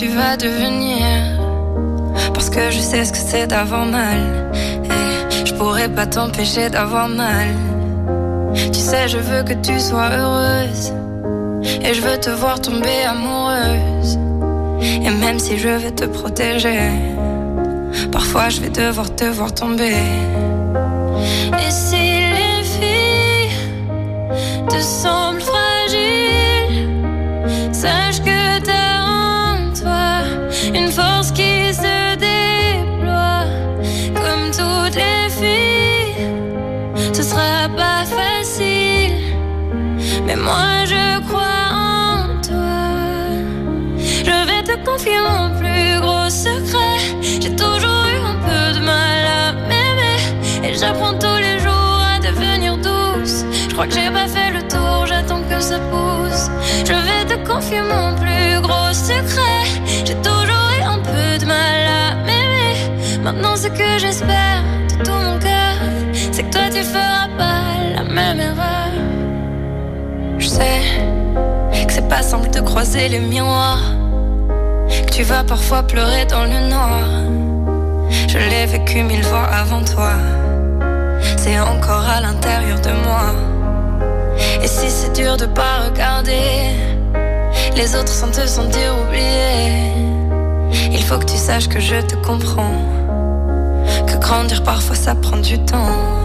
Tu vas devenir. Parce que je sais ce que c'est d'avoir mal. Et je pourrais pas t'empêcher d'avoir mal. Tu sais, je veux que tu sois heureuse. Et je veux te voir tomber amoureuse. Et même si je veux te protéger, parfois je vais devoir te voir tomber. Moi je crois en toi. Je vais te confier mon plus gros secret. J'ai toujours eu un peu de mal à m'aimer. Et j'apprends tous les jours à devenir douce. Je crois que j'ai pas fait le tour, j'attends que ça pousse. Je vais te confier mon plus gros secret. J'ai toujours eu un peu de mal à m'aimer. Maintenant, ce que j'espère simple de croiser les miroirs. Que tu vas parfois pleurer dans le noir. Je l'ai vécu mille fois avant toi. C'est encore à l'intérieur de moi. Et si c'est dur de pas regarder les autres sans te sentir oublié, il faut que tu saches que je te comprends. Que grandir parfois ça prend du temps.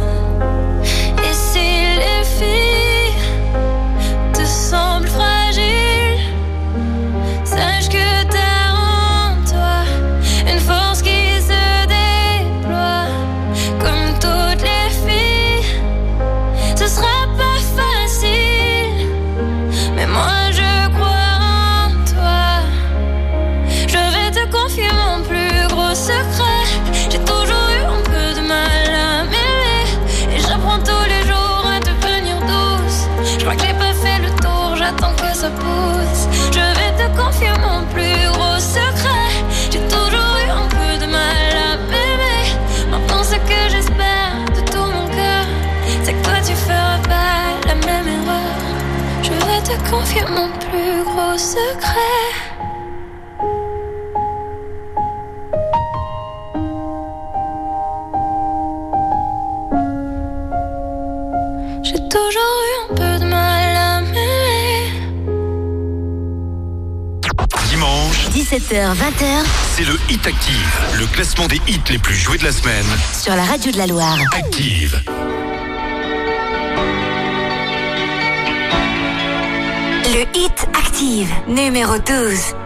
Hits les plus joués de la semaine. sur la radio de la Loire. Active. Le hit active, numéro 12.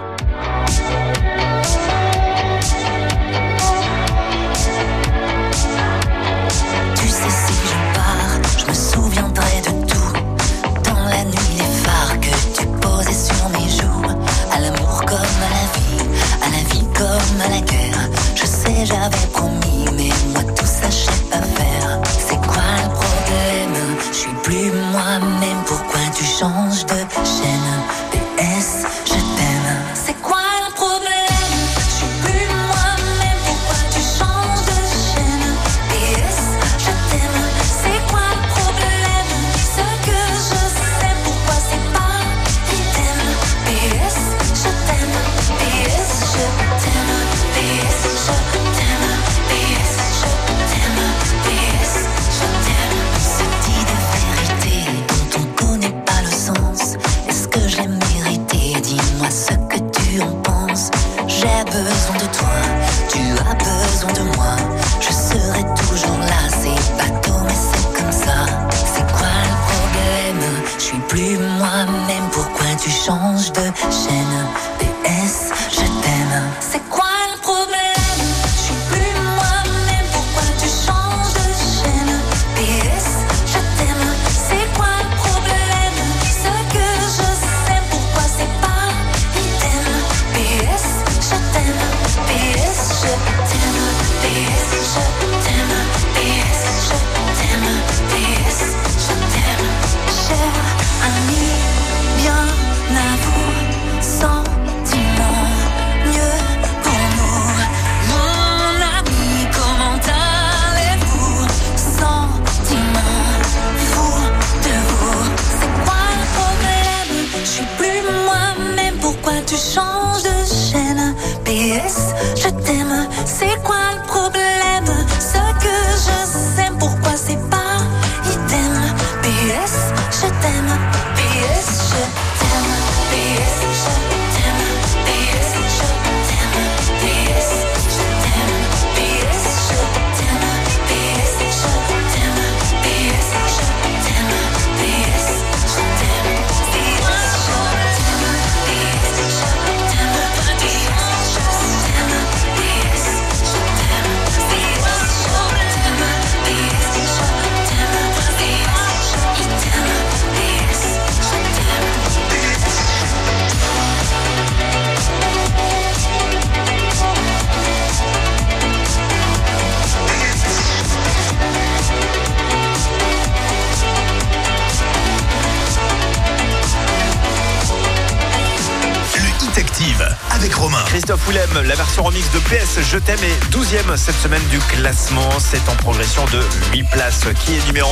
Christophe Willem, la version remix de PS Je t'aime est 12e cette semaine du classement. C'est en progression de 8 places. Qui est numéro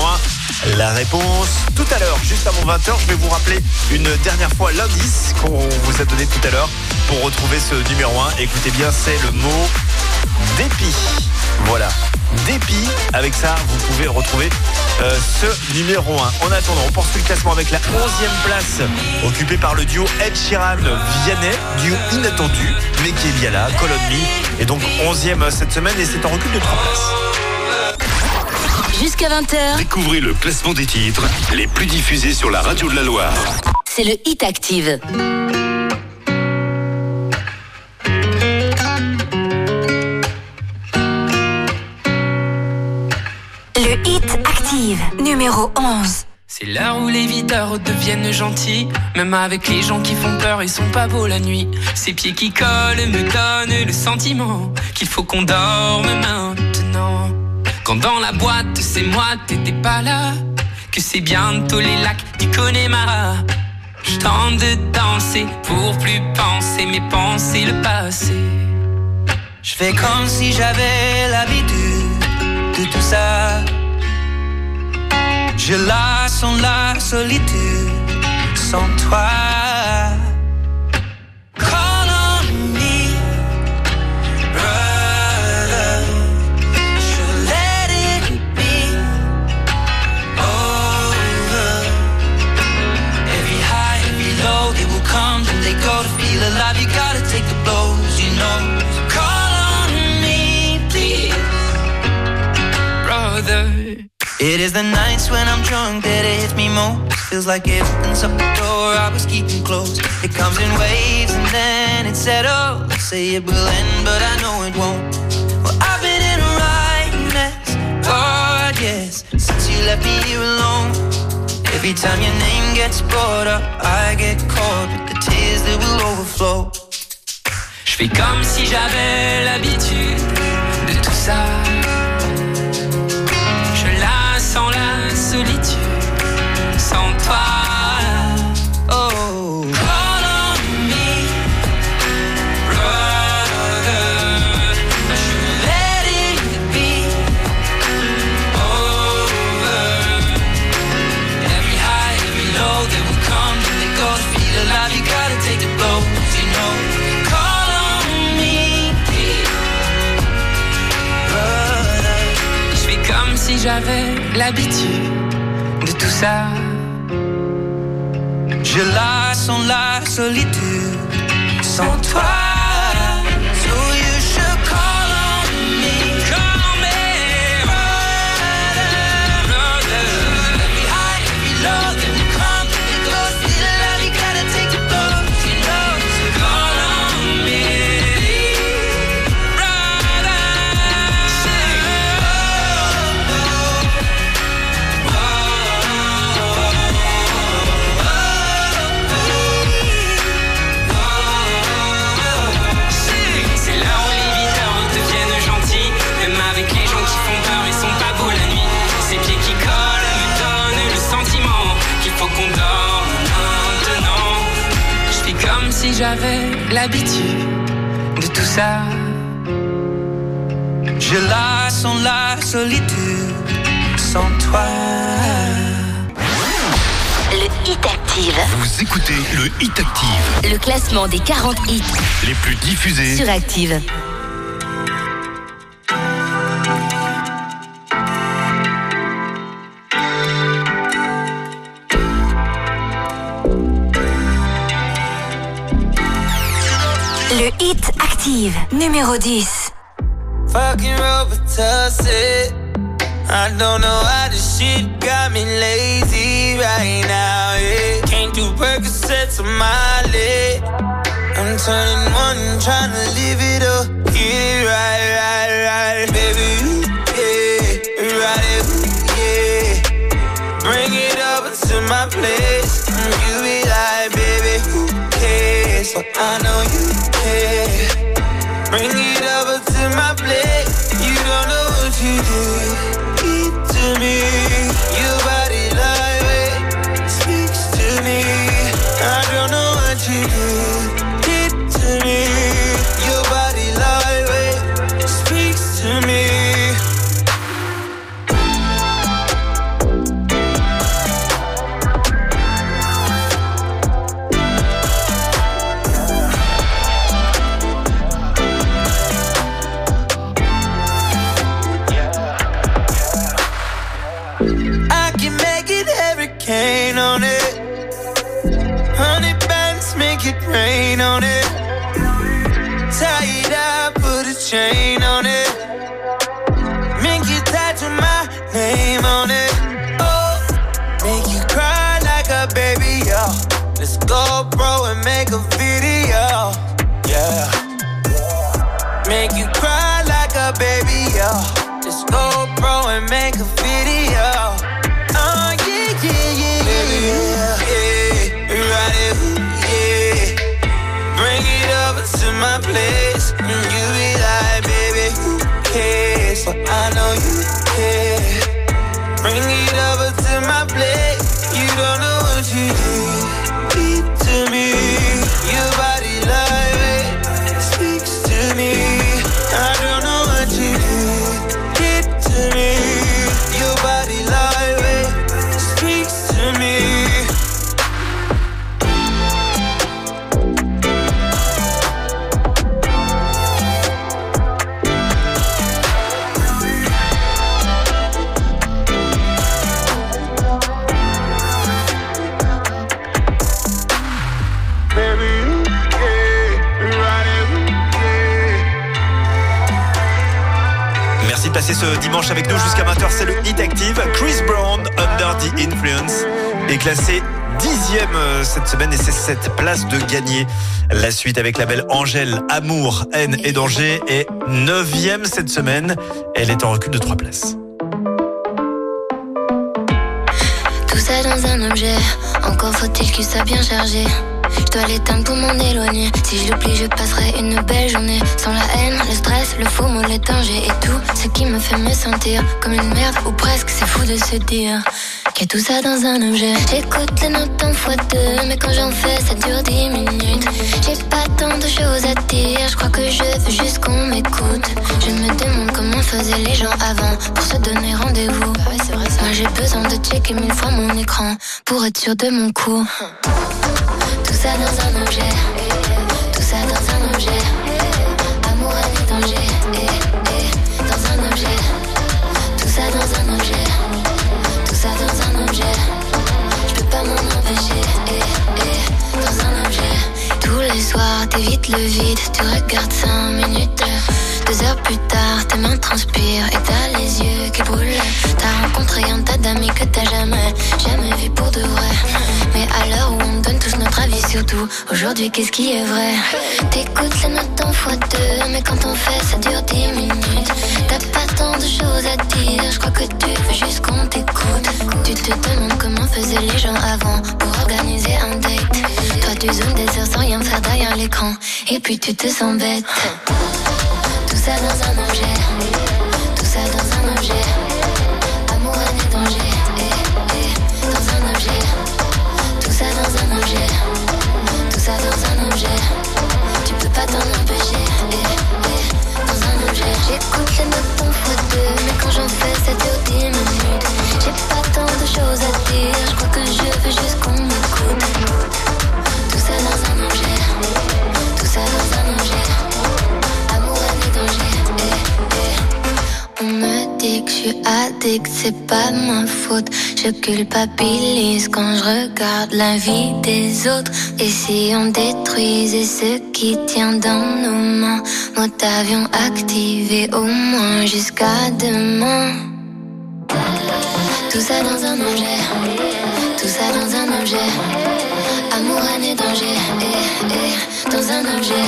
1 La réponse tout à l'heure, juste avant 20h. Je vais vous rappeler une dernière fois l'indice qu'on vous a donné tout à l'heure pour retrouver ce numéro 1. Écoutez bien, c'est le mot dépit. Voilà. Dépit. Avec ça, vous pouvez retrouver euh, ce numéro 1. En attendant, on poursuit le classement avec la 11e place occupée par le duo Ed Sheeran Vianney, duo inattendu, mais qui est bien là, Colonne Me. Et donc 11e cette semaine et c'est en recul de 3 places. Jusqu'à 20h, Découvrez le classement des titres les plus diffusés sur la radio de la Loire. c'est le Hit Active. Numéro 11. C'est l'heure où les videurs deviennent gentils. Même avec les gens qui font peur, ils sont pas beaux la nuit. Ces pieds qui collent me donnent le sentiment qu'il faut qu'on dorme maintenant. Quand dans la boîte, c'est moi, t'étais pas là. Que c'est bientôt les lacs du Connemara. Je tente de danser pour plus penser, mais penser le passé. Je fais comme si j'avais l'habitude de tout ça. Je la sens la solitude sans toi. Call on me, brother. Je let it be over. Every high, every low, they will come and they go to feel alive. You gotta take the blows, you know. It is the nights when I'm drunk that it hits me most. Feels like it opens up the door I was keeping closed. It comes in waves and then it settles. Say it will end, but I know it won't. Well, I've been in a right mess, God, yes, since you left me here alone. Every time your name gets brought up, I get caught with the tears that will overflow. Je fais comme si j'avais l'habitude de tout ça. J'avais l'habitude de tout ça. Je la sens la solitude sans toi. J'avais l'habitude de tout ça Je la sens la solitude sans toi Le Hit Active. Vous écoutez le Hit Active, Le classement des 40 hits les plus diffusés. sur Active. Active, numéro 10. Fucking Robitussin. I don't know why this shit got me lazy right now. Yeah. Can't do Percocets on my leg. I'm turning one, trying to live it up. Get right, right, right. Baby, yeah. Right, yeah. Bring it over to my place. You be like, baby, who cares? But I know you care. Bring it over to my plate. Avec nous jusqu'à 20h. C'est le Hit Active. Chris Brown, Under the Influence, est classé dixième euh, cette semaine et c'est cette place de gagner. La suite avec la belle Angèle, Amour, Haine et Danger est neuvième cette semaine. Elle est en recul de trois places. Tout ça dans un objet, encore faut-il qu'il soit bien chargé. Je dois l'éteindre pour m'en éloigner. Si je l'oublie, je passerai une belle journée. Sans la haine, le stress, le faux mot, les dangers et tout ce qui me fait me sentir comme une merde ou presque. C'est fou de se dire qu'il y a tout ça dans un objet. J'écoute les notes en fois deux, mais quand j'en fais, ça dure dix minutes. J'ai pas tant de choses à dire, je crois que je veux juste qu'on m'écoute. Je me demande comment faisaient les gens avant pour se donner rendez-vous. Moi j'ai besoin de checker mille fois mon écran pour être sûr de mon coup. Tout ça dans un objet, tout ça dans un objet. Amour, et danger, dans un objet. Tout ça dans un objet, tout ça dans un objet. Je peux pas m'en empêcher, dans un objet. Tous les soirs, t'évites le vide, tu regardes cinq minutes. Deux heures plus tard, tes mains transpirent et t'as les yeux qui brûlent. T'as rencontré un tas d'amis que t'as jamais, jamais vu pour de vrai. Mais à l'heure où on donne tous notre avis sur tout, aujourd'hui qu'est-ce qui est vrai? T'écoutes les notes en fois deux, mais quand on fait ça dure dix minutes. T'as pas tant de choses à dire, je crois que tu veux juste qu'on t'écoute. Tu te demandes comment faisaient les gens avant pour organiser un date. Toi tu zoomes des heures sans rien faire derrière l'écran, et puis tu te sens bête. Tout ça dans un objet, tout ça dans un objet. Amour, et danger, eh, eh, dans un objet. Tout ça dans un objet, tout ça dans un objet. Tu peux pas t'en empêcher, eh, dans un objet. J'écoute les notes fois deux, mais quand j'en fais, dix minutes. J'ai pas tant de choses à dire, je crois que je veux juste qu'on m'écoute. Tout ça dans un objet, tout ça dans un objet. On me dit que je suis addict, c'est pas ma faute. Je culpabilise quand je regarde la vie des autres. Et si on détruisait ce qui tient dans nos mains, mode avion activé au moins jusqu'à demain. Tout ça dans un objet, tout ça dans un objet. Amour, haine et danger, dans un objet.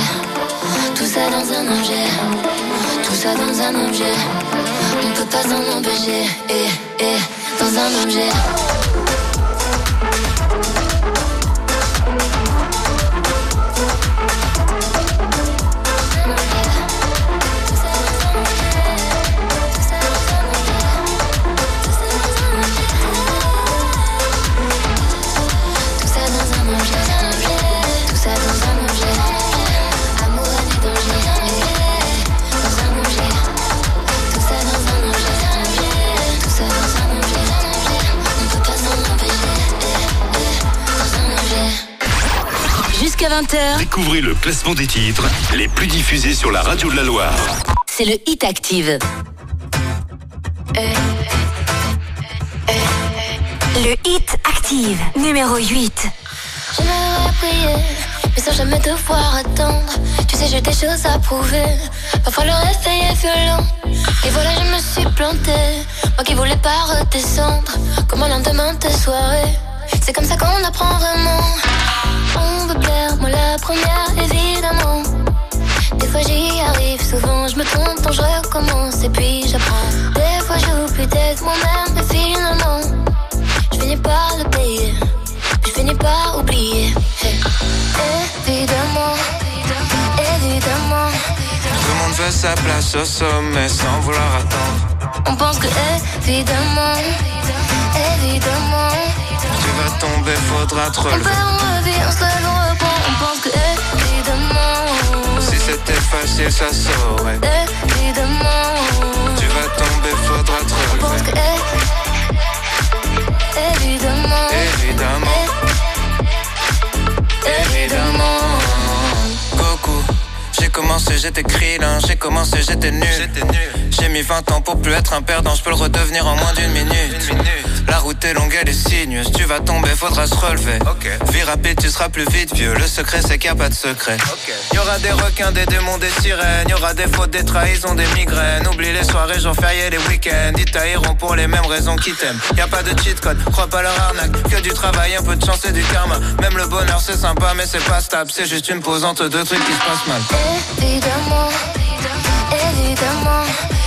Tout ça dans un objet, tout ça dans un objet. On peut pas s'en empêcher, eh, eh, dans un objet. Jusqu'à 20h, Découvrez le classement des titres les plus diffusés sur la radio de la Loire. c'est le Hit Active. Le Hit Active, numéro 8. J'aimerais prier, mais sans jamais devoir attendre. Tu sais, j'ai des choses à prouver. Parfois le réveil est violent. Et voilà, je me suis plantée. Moi qui voulais pas redescendre. Comme un lendemain de soirée. C'est comme ça qu'on apprend vraiment. On veut plaire, moi la première, évidemment. Des fois j'y arrive, souvent je me trompe, donc je recommence et puis j'apprends. Des fois j'oublie d'être moi-même, mais finalement, je finis par le payer. Je finis par oublier. Hey. Évidemment, évidemment, Tout le monde veut sa place au sommet sans vouloir attendre. on pense que évidemment, évidemment, Tu vas tomber, faudra te on relever. perd, on revient, on se lève, on reprend, on pense que évidemment, Si c'était facile, ça saurait. évidemment, Tu vas tomber, faudra te on pense que relever. é- évidemment, Évidemment, évidemment. J'ai commencé, j'étais krillin, j'ai commencé, j'étais nul. J'ai mis 20 ans pour plus être un perdant, je peux le redevenir en moins d'une minute. La route est longue, elle est sinueuse, tu vas tomber, faudra se relever. Vie rapide, tu seras plus vite vieux, le secret c'est qu'il n'y a pas de secret. Y aura des requins, des démons, des sirènes, y aura des fautes, des trahisons, des migraines. Oublie les soirées, jours fériés, les week-ends, ils tailleront pour les mêmes raisons qu'ils t'aiment. Y a pas de cheat code, crois pas leur arnaque, que du travail, un peu de chance et du karma. Même le bonheur c'est sympa, mais c'est pas stable, c'est juste une pause entre deux trucs qui se passent mal. Évidemment, évidemment,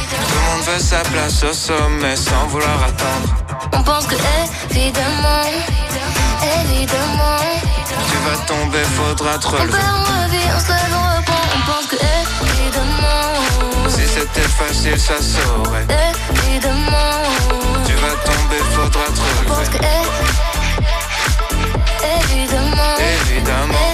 Tout le monde veut sa place au sommet sans vouloir attendre. on pense que évidemment, évidemment, Tu vas tomber, faudra te On relever. perd, on revit, on se lève, on reprend, on pense que évidemment, Si c'était facile, ça saurait. évidemment, Tu vas tomber, faudra te on pense que relever. évidemment, Évidemment,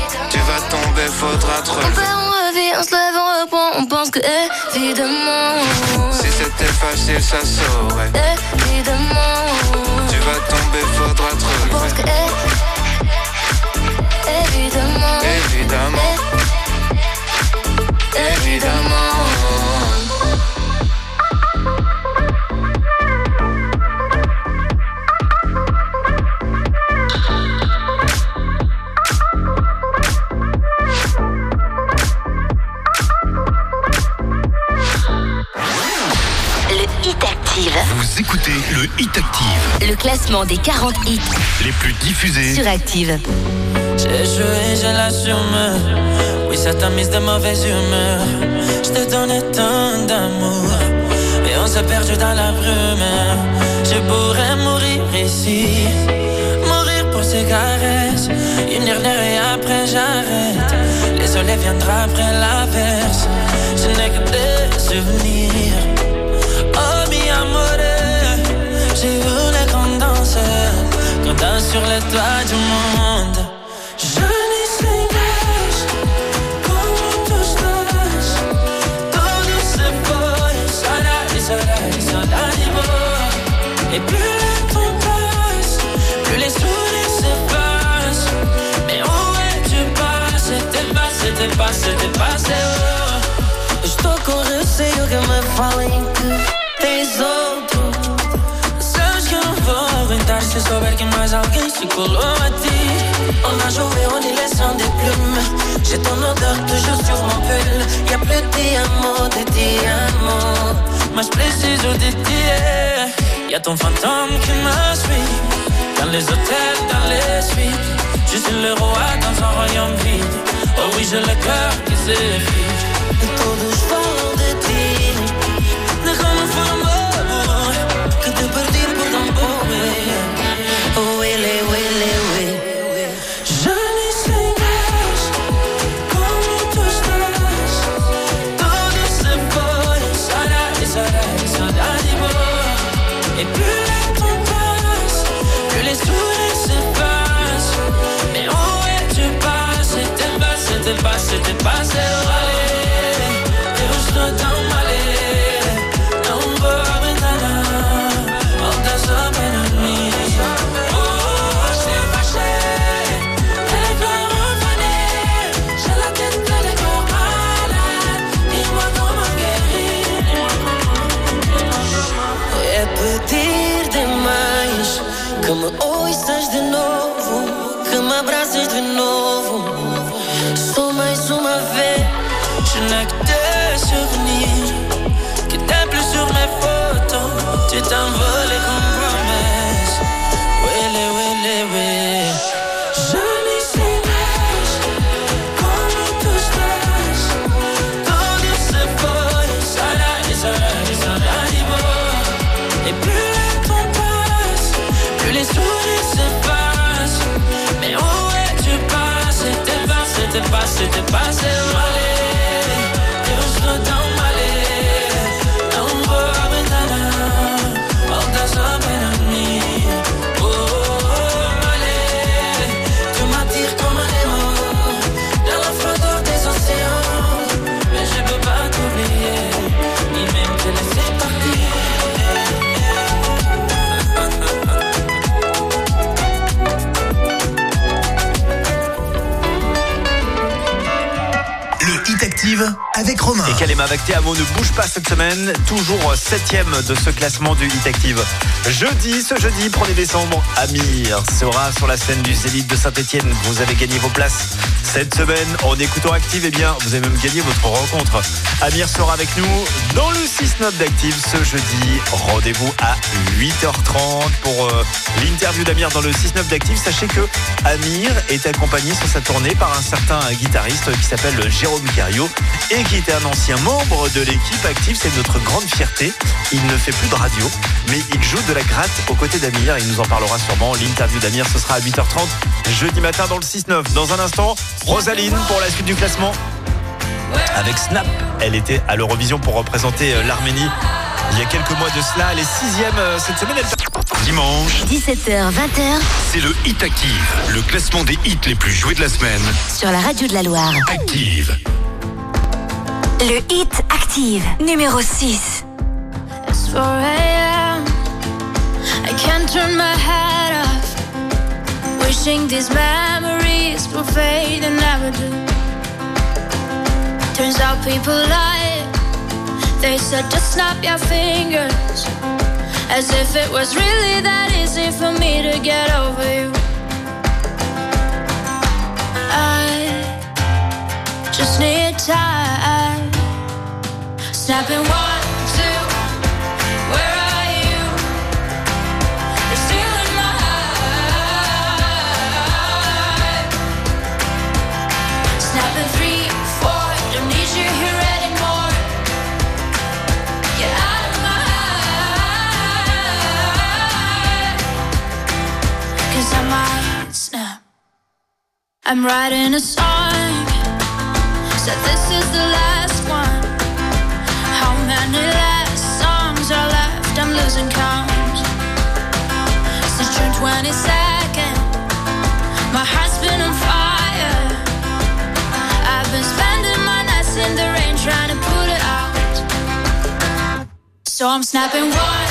Tu vas tomber, faudra te on relever. perd, on revit, on se lève, on reprend, on pense que évidemment, Si c'était facile, ça saurait. évidemment. Tu vas tomber, faudra te pense que relever. é- évidemment, Évidemment, évidemment. Le Hit Active. Le classement des 40 hits Les plus diffusés. sur Active. J'ai joué, je l'assume. Oui, ça t'a mise de mauvaise humeur. Je t'ai donné tant d'amour. Et on s'est perdu dans la brume. Je pourrais mourir ici. Mourir pour ces caresses. Une dernière et après j'arrête. Les soleils viendra après l'averse. Je n'ai que des souvenirs. J'ai voulu qu'on danse. Danse sur les toits du monde. Je se se. Et plus le temps passe, plus les souvenirs s'effacent. Mais où es-tu passé? T'es passé, t'es passé, t'es passé. Oh. Estou com receio que me falem que se souber que mais alguém se colou a ti. On a joué, on les sons des plumes. J'ai ton odeur toujours sur mon pull. Y'a plus de diamants, de diamants. Mas preciso de ti. Y'a ton fantôme qui me suit. Dans les hôtels, dans les suites. Je suis le roi dans un royaume vide. Oh oui, j'ai le cœur qui s'effrite. Passé, t'es passé. Allez, eu estou tão mal. Não vou aguentar nada. Volta só para mim. Oh, je t'ai fâché. Elle est pleure en fanée. J'ai la tête pleine de corps malade. Dis-moi comment guérir. É pedir demais que me ouças de novo, que me abraces de novo. Je n'ai que des souvenirs, t'es plus sur mes photos. Tu t'envoles comme promesse. Wele, wele, wele. Je n'y sais pas comment avec Romain. Et Kalema Amo ne bouge pas cette semaine, toujours septième de ce classement du Hit Active. Jeudi, ce jeudi 1er décembre, Amir sera sur la scène du Zénith de Saint-Etienne. Vous avez gagné vos places cette semaine en écoutant Active. Eh bien, vous avez même gagné votre rencontre. Amir sera avec nous dans le 6-9 d'Active ce jeudi. Rendez-vous à 8h30 pour euh, l'interview d'Amir dans le 6-9 d'Active. Sachez que Amir est accompagné sur sa tournée par un certain guitariste qui s'appelle Jérôme Cario et qui un ancien membre de l'équipe Active. C'est notre grande fierté. Il ne fait plus de radio, mais il joue de la gratte aux côtés d'Amir. Il nous en parlera sûrement. L'interview d'Amir, ce sera à 8h30 jeudi matin dans le 6-9. Dans un instant, Rosaline pour la suite du classement. Avec Snap, elle était à l'Eurovision pour représenter euh, l'Arménie il y a quelques mois de cela. Elle est sixième euh, cette semaine. Dimanche, 17h, 20h, c'est le Hit Active, le classement des hits les plus joués de la semaine. sur la radio de la Loire. Active. Le Hit Active, numéro 6. It's 4 a.m. I can't turn my head off. Wishing these memories will fade and never do. Turns out people lie. They said just snap your fingers. As if it was really that easy for me to get over you. I just need time. Snapping one, two. Where are you? You're my heart. Three, four. Don't need you here anymore. Out of my I might snap. I'm writing a song. Said this is the last. Songs are left? I'm losing count. Since June 22nd, my heart's been on fire. I've been spending my nights in the rain trying to put it out. So I'm snapping one,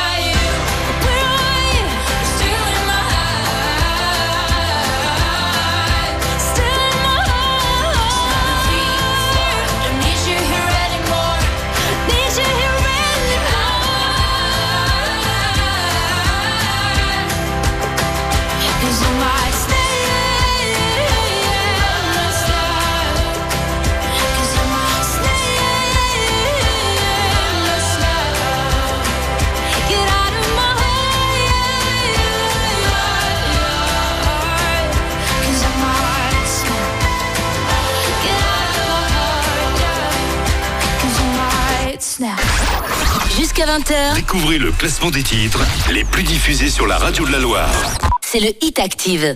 Jusqu'à 20h, Découvrez le classement des titres les plus diffusés sur la radio de la Loire. c'est le Hit Active.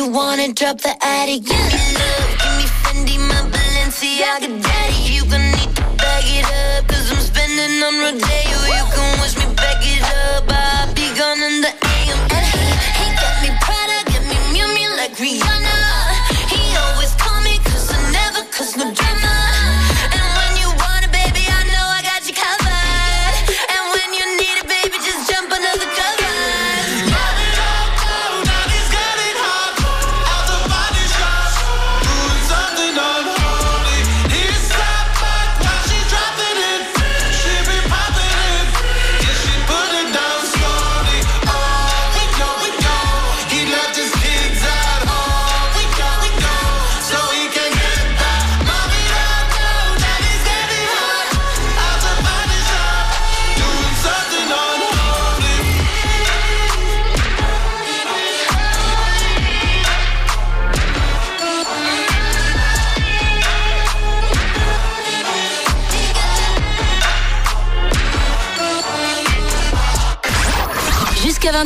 you wanna drop the attic. Give me love, give me Fendi, my Balenciaga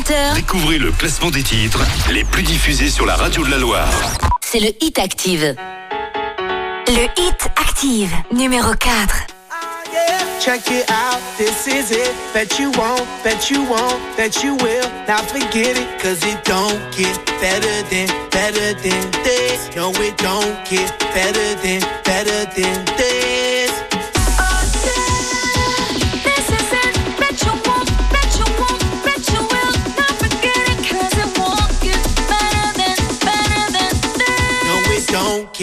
20h, Découvrez le classement des titres les plus diffusés sur la radio de la Loire. C'est le Hit Active. Le Hit Active, numéro 4. Check it out, this is it. Bet you won't, bet you won't, bet you will. Now forget it, cause it don't get better than, better than this. No, it don't get better than, better than this.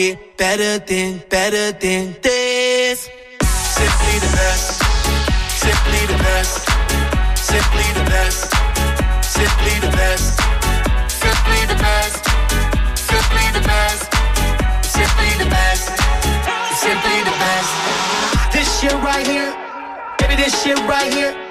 Get better than, better than this. Simply the best, simply the best, simply the best, simply the best, simply the best, simply the best, simply the best, simply the best. This shit right here, baby, this shit right here.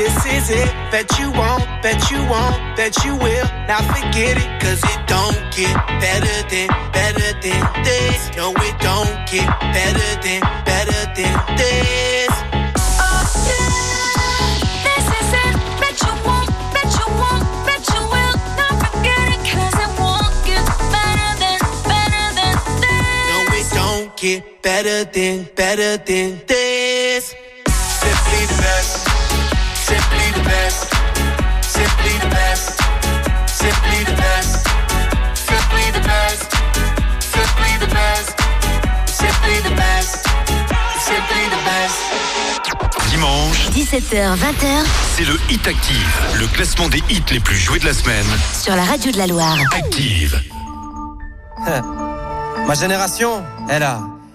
this is it. Bet you won't, bet you won't, bet you will. Now forget it, cause it don't get better than, better than this. No, it don't get better than, better than this. This is it. Bet you won't, you won't, you will. Not forget it, cause it won't get better than, better than this. No, it don't get better than, better than this. Simply the best, simply the best, simply the best, simply the best, simply the best, simply the best, simply the best, simply the best. Dimanche, 17h, 20h c'est le Hit Active, le classement des hits les plus joués de la semaine. sur la radio de la Loire. Active. Ma génération, elle a,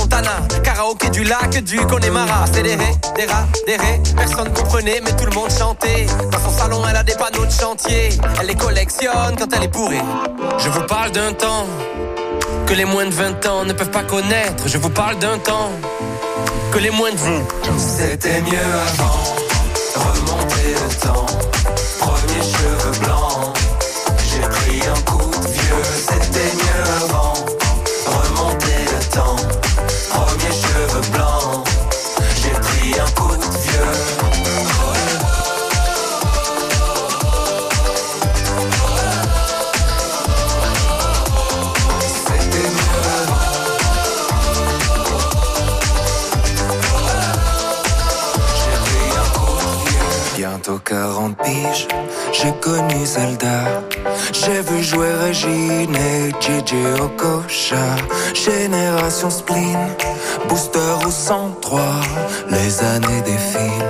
Montana, du lac du Connemara. C'est des ré, des rats, des ré. Personne comprenait, mais tout le monde chantait. Dans son salon, elle a des panneaux de chantier. Elle les collectionne quand elle est bourrée. Je vous parle d'un temps que les moins de 20 ans ne peuvent pas connaître. Je vous parle d'un temps que les moins de 20 C'était mieux avant, remonter le temps. Premier cheveux blancs, 40 piges. J'ai connu Zelda. J'ai vu jouer Régine et JJ Okocha. Génération spleen, booster ou 103. Les années défilent.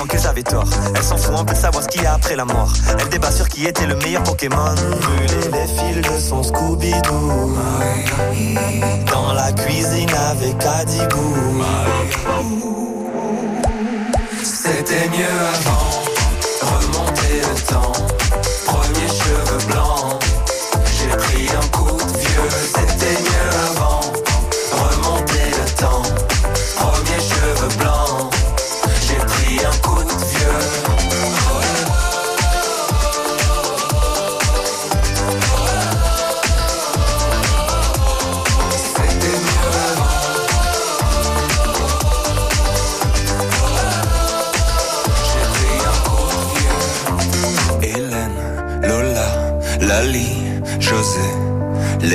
qu'ils avaient tort. Elle s'en fout un peu de savoir ce qu'il y a après la mort. Elle débat sur qui était le meilleur Pokémon. Brûler les fils de son Scooby-Doo. Dans la cuisine avec Adibou. C'était mieux avant,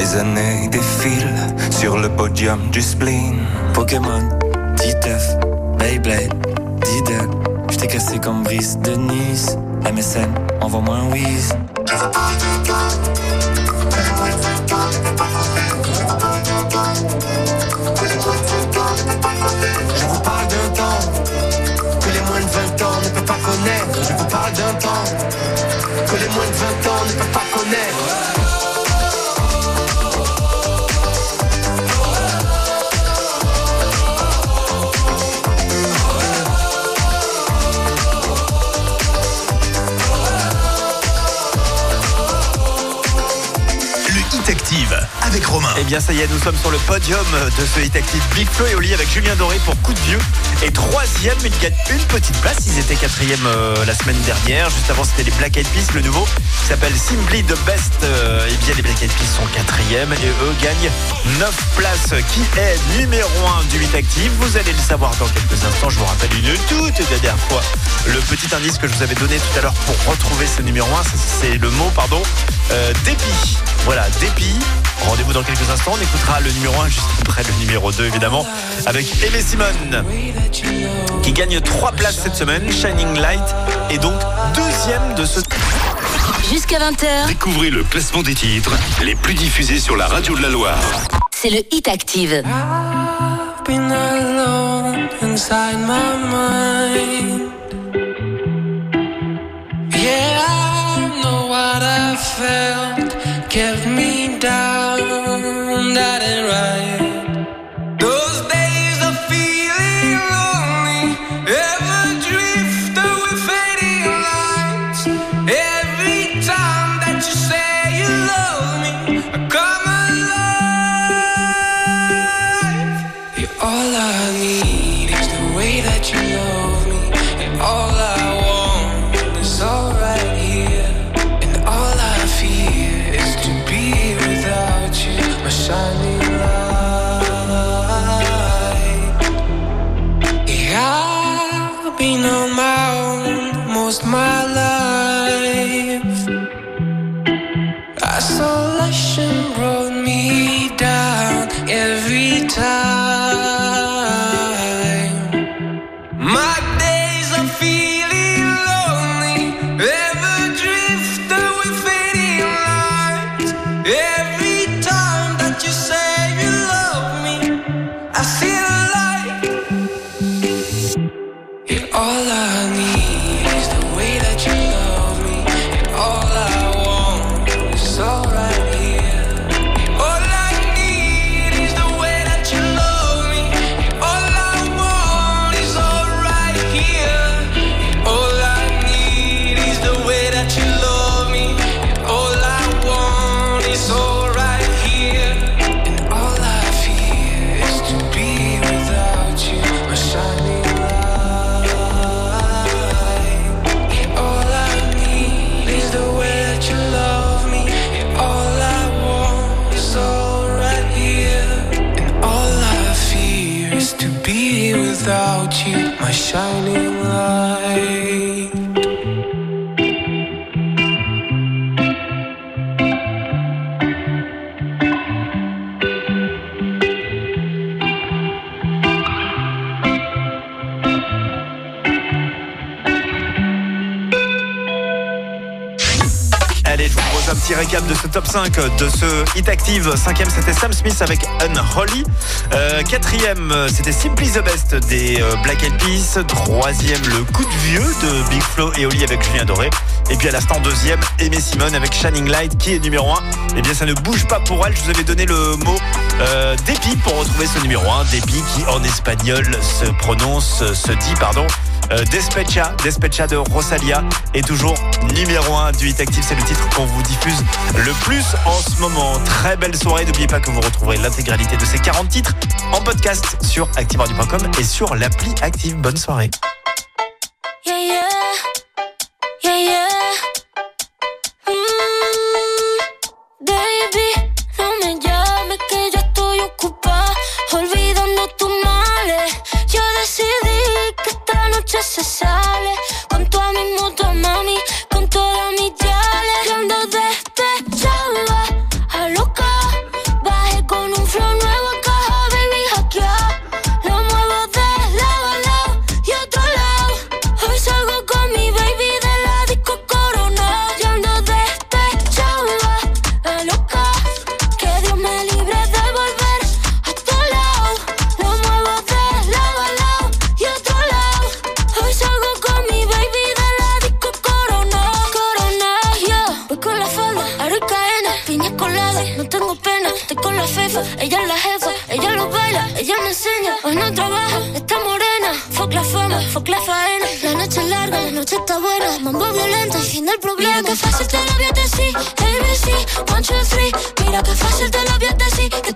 Les années défilent sur le podium du spleen. Pokémon, Titeuf, Beyblade, Diddle. J't'ai cassé comme Brice de Nice. MSN, envoie-moi un whiz. Eh bien ça y est, nous sommes sur le podium de ce Hit Active Big Flo et Oli avec Julien Doré pour Coup de Vieux. Et troisième, ils gagnent une petite place. Ils étaient quatrième euh, la semaine dernière. Juste avant, c'était les Black Eyed Peas, le nouveau, qui s'appelle Simply the Best. Euh, eh bien, les Black Eyed Peas sont quatrième et eux gagnent 9 places. Qui est numéro 1 du Hit Active? Vous allez le savoir dans quelques instants. Je vous rappelle une toute dernière fois le petit indice que je vous avais donné tout à l'heure pour retrouver ce numéro 1. C'est le mot, pardon, euh, dépit. Voilà, dépit. Rendez-vous dans quelques instants. On écoutera le numéro 1 juste après le numéro 2, évidemment, avec Aimé Simone, qui gagne 3 places cette semaine. Shining Light est donc deuxième de ce. Jusqu'à 20h, Découvrez le classement des titres les plus diffusés sur la radio de la Loire. c'est le Hit Active. been alone inside my mind. Yeah, I know what I felt kept me down. That ain't right. Top 5 de ce Hit Active. Cinquième, c'était Sam Smith avec Unholy. Euh, quatrième, c'était Simply the Best des euh, Black Eyed Peas. Troisième, le coup de vieux de Big Flo et Oli avec Julien Doré. Et puis à l'instant, deuxième, Aimé Simone avec Shining Light qui est numéro 1. Eh bien, ça ne bouge pas pour elle. Je vous avais donné le mot euh, dépit pour retrouver ce numéro 1. Dépit qui en espagnol se prononce, se dit, pardon. Euh, Despecha, Despecha de Rosalia est toujours numéro 1 du Hit Active. C'est le titre qu'on vous diffuse le plus en ce moment. Très belle soirée. N'oubliez pas que vous retrouverez l'intégralité de ces 40 titres en podcast sur activeradio.com et sur l'appli Active. Bonne soirée. Se sale. Con toda mi moto, mami, Mira que fácil te lo voy a decir. ABC, one, two, three. Mira que fácil te lo voy a decir.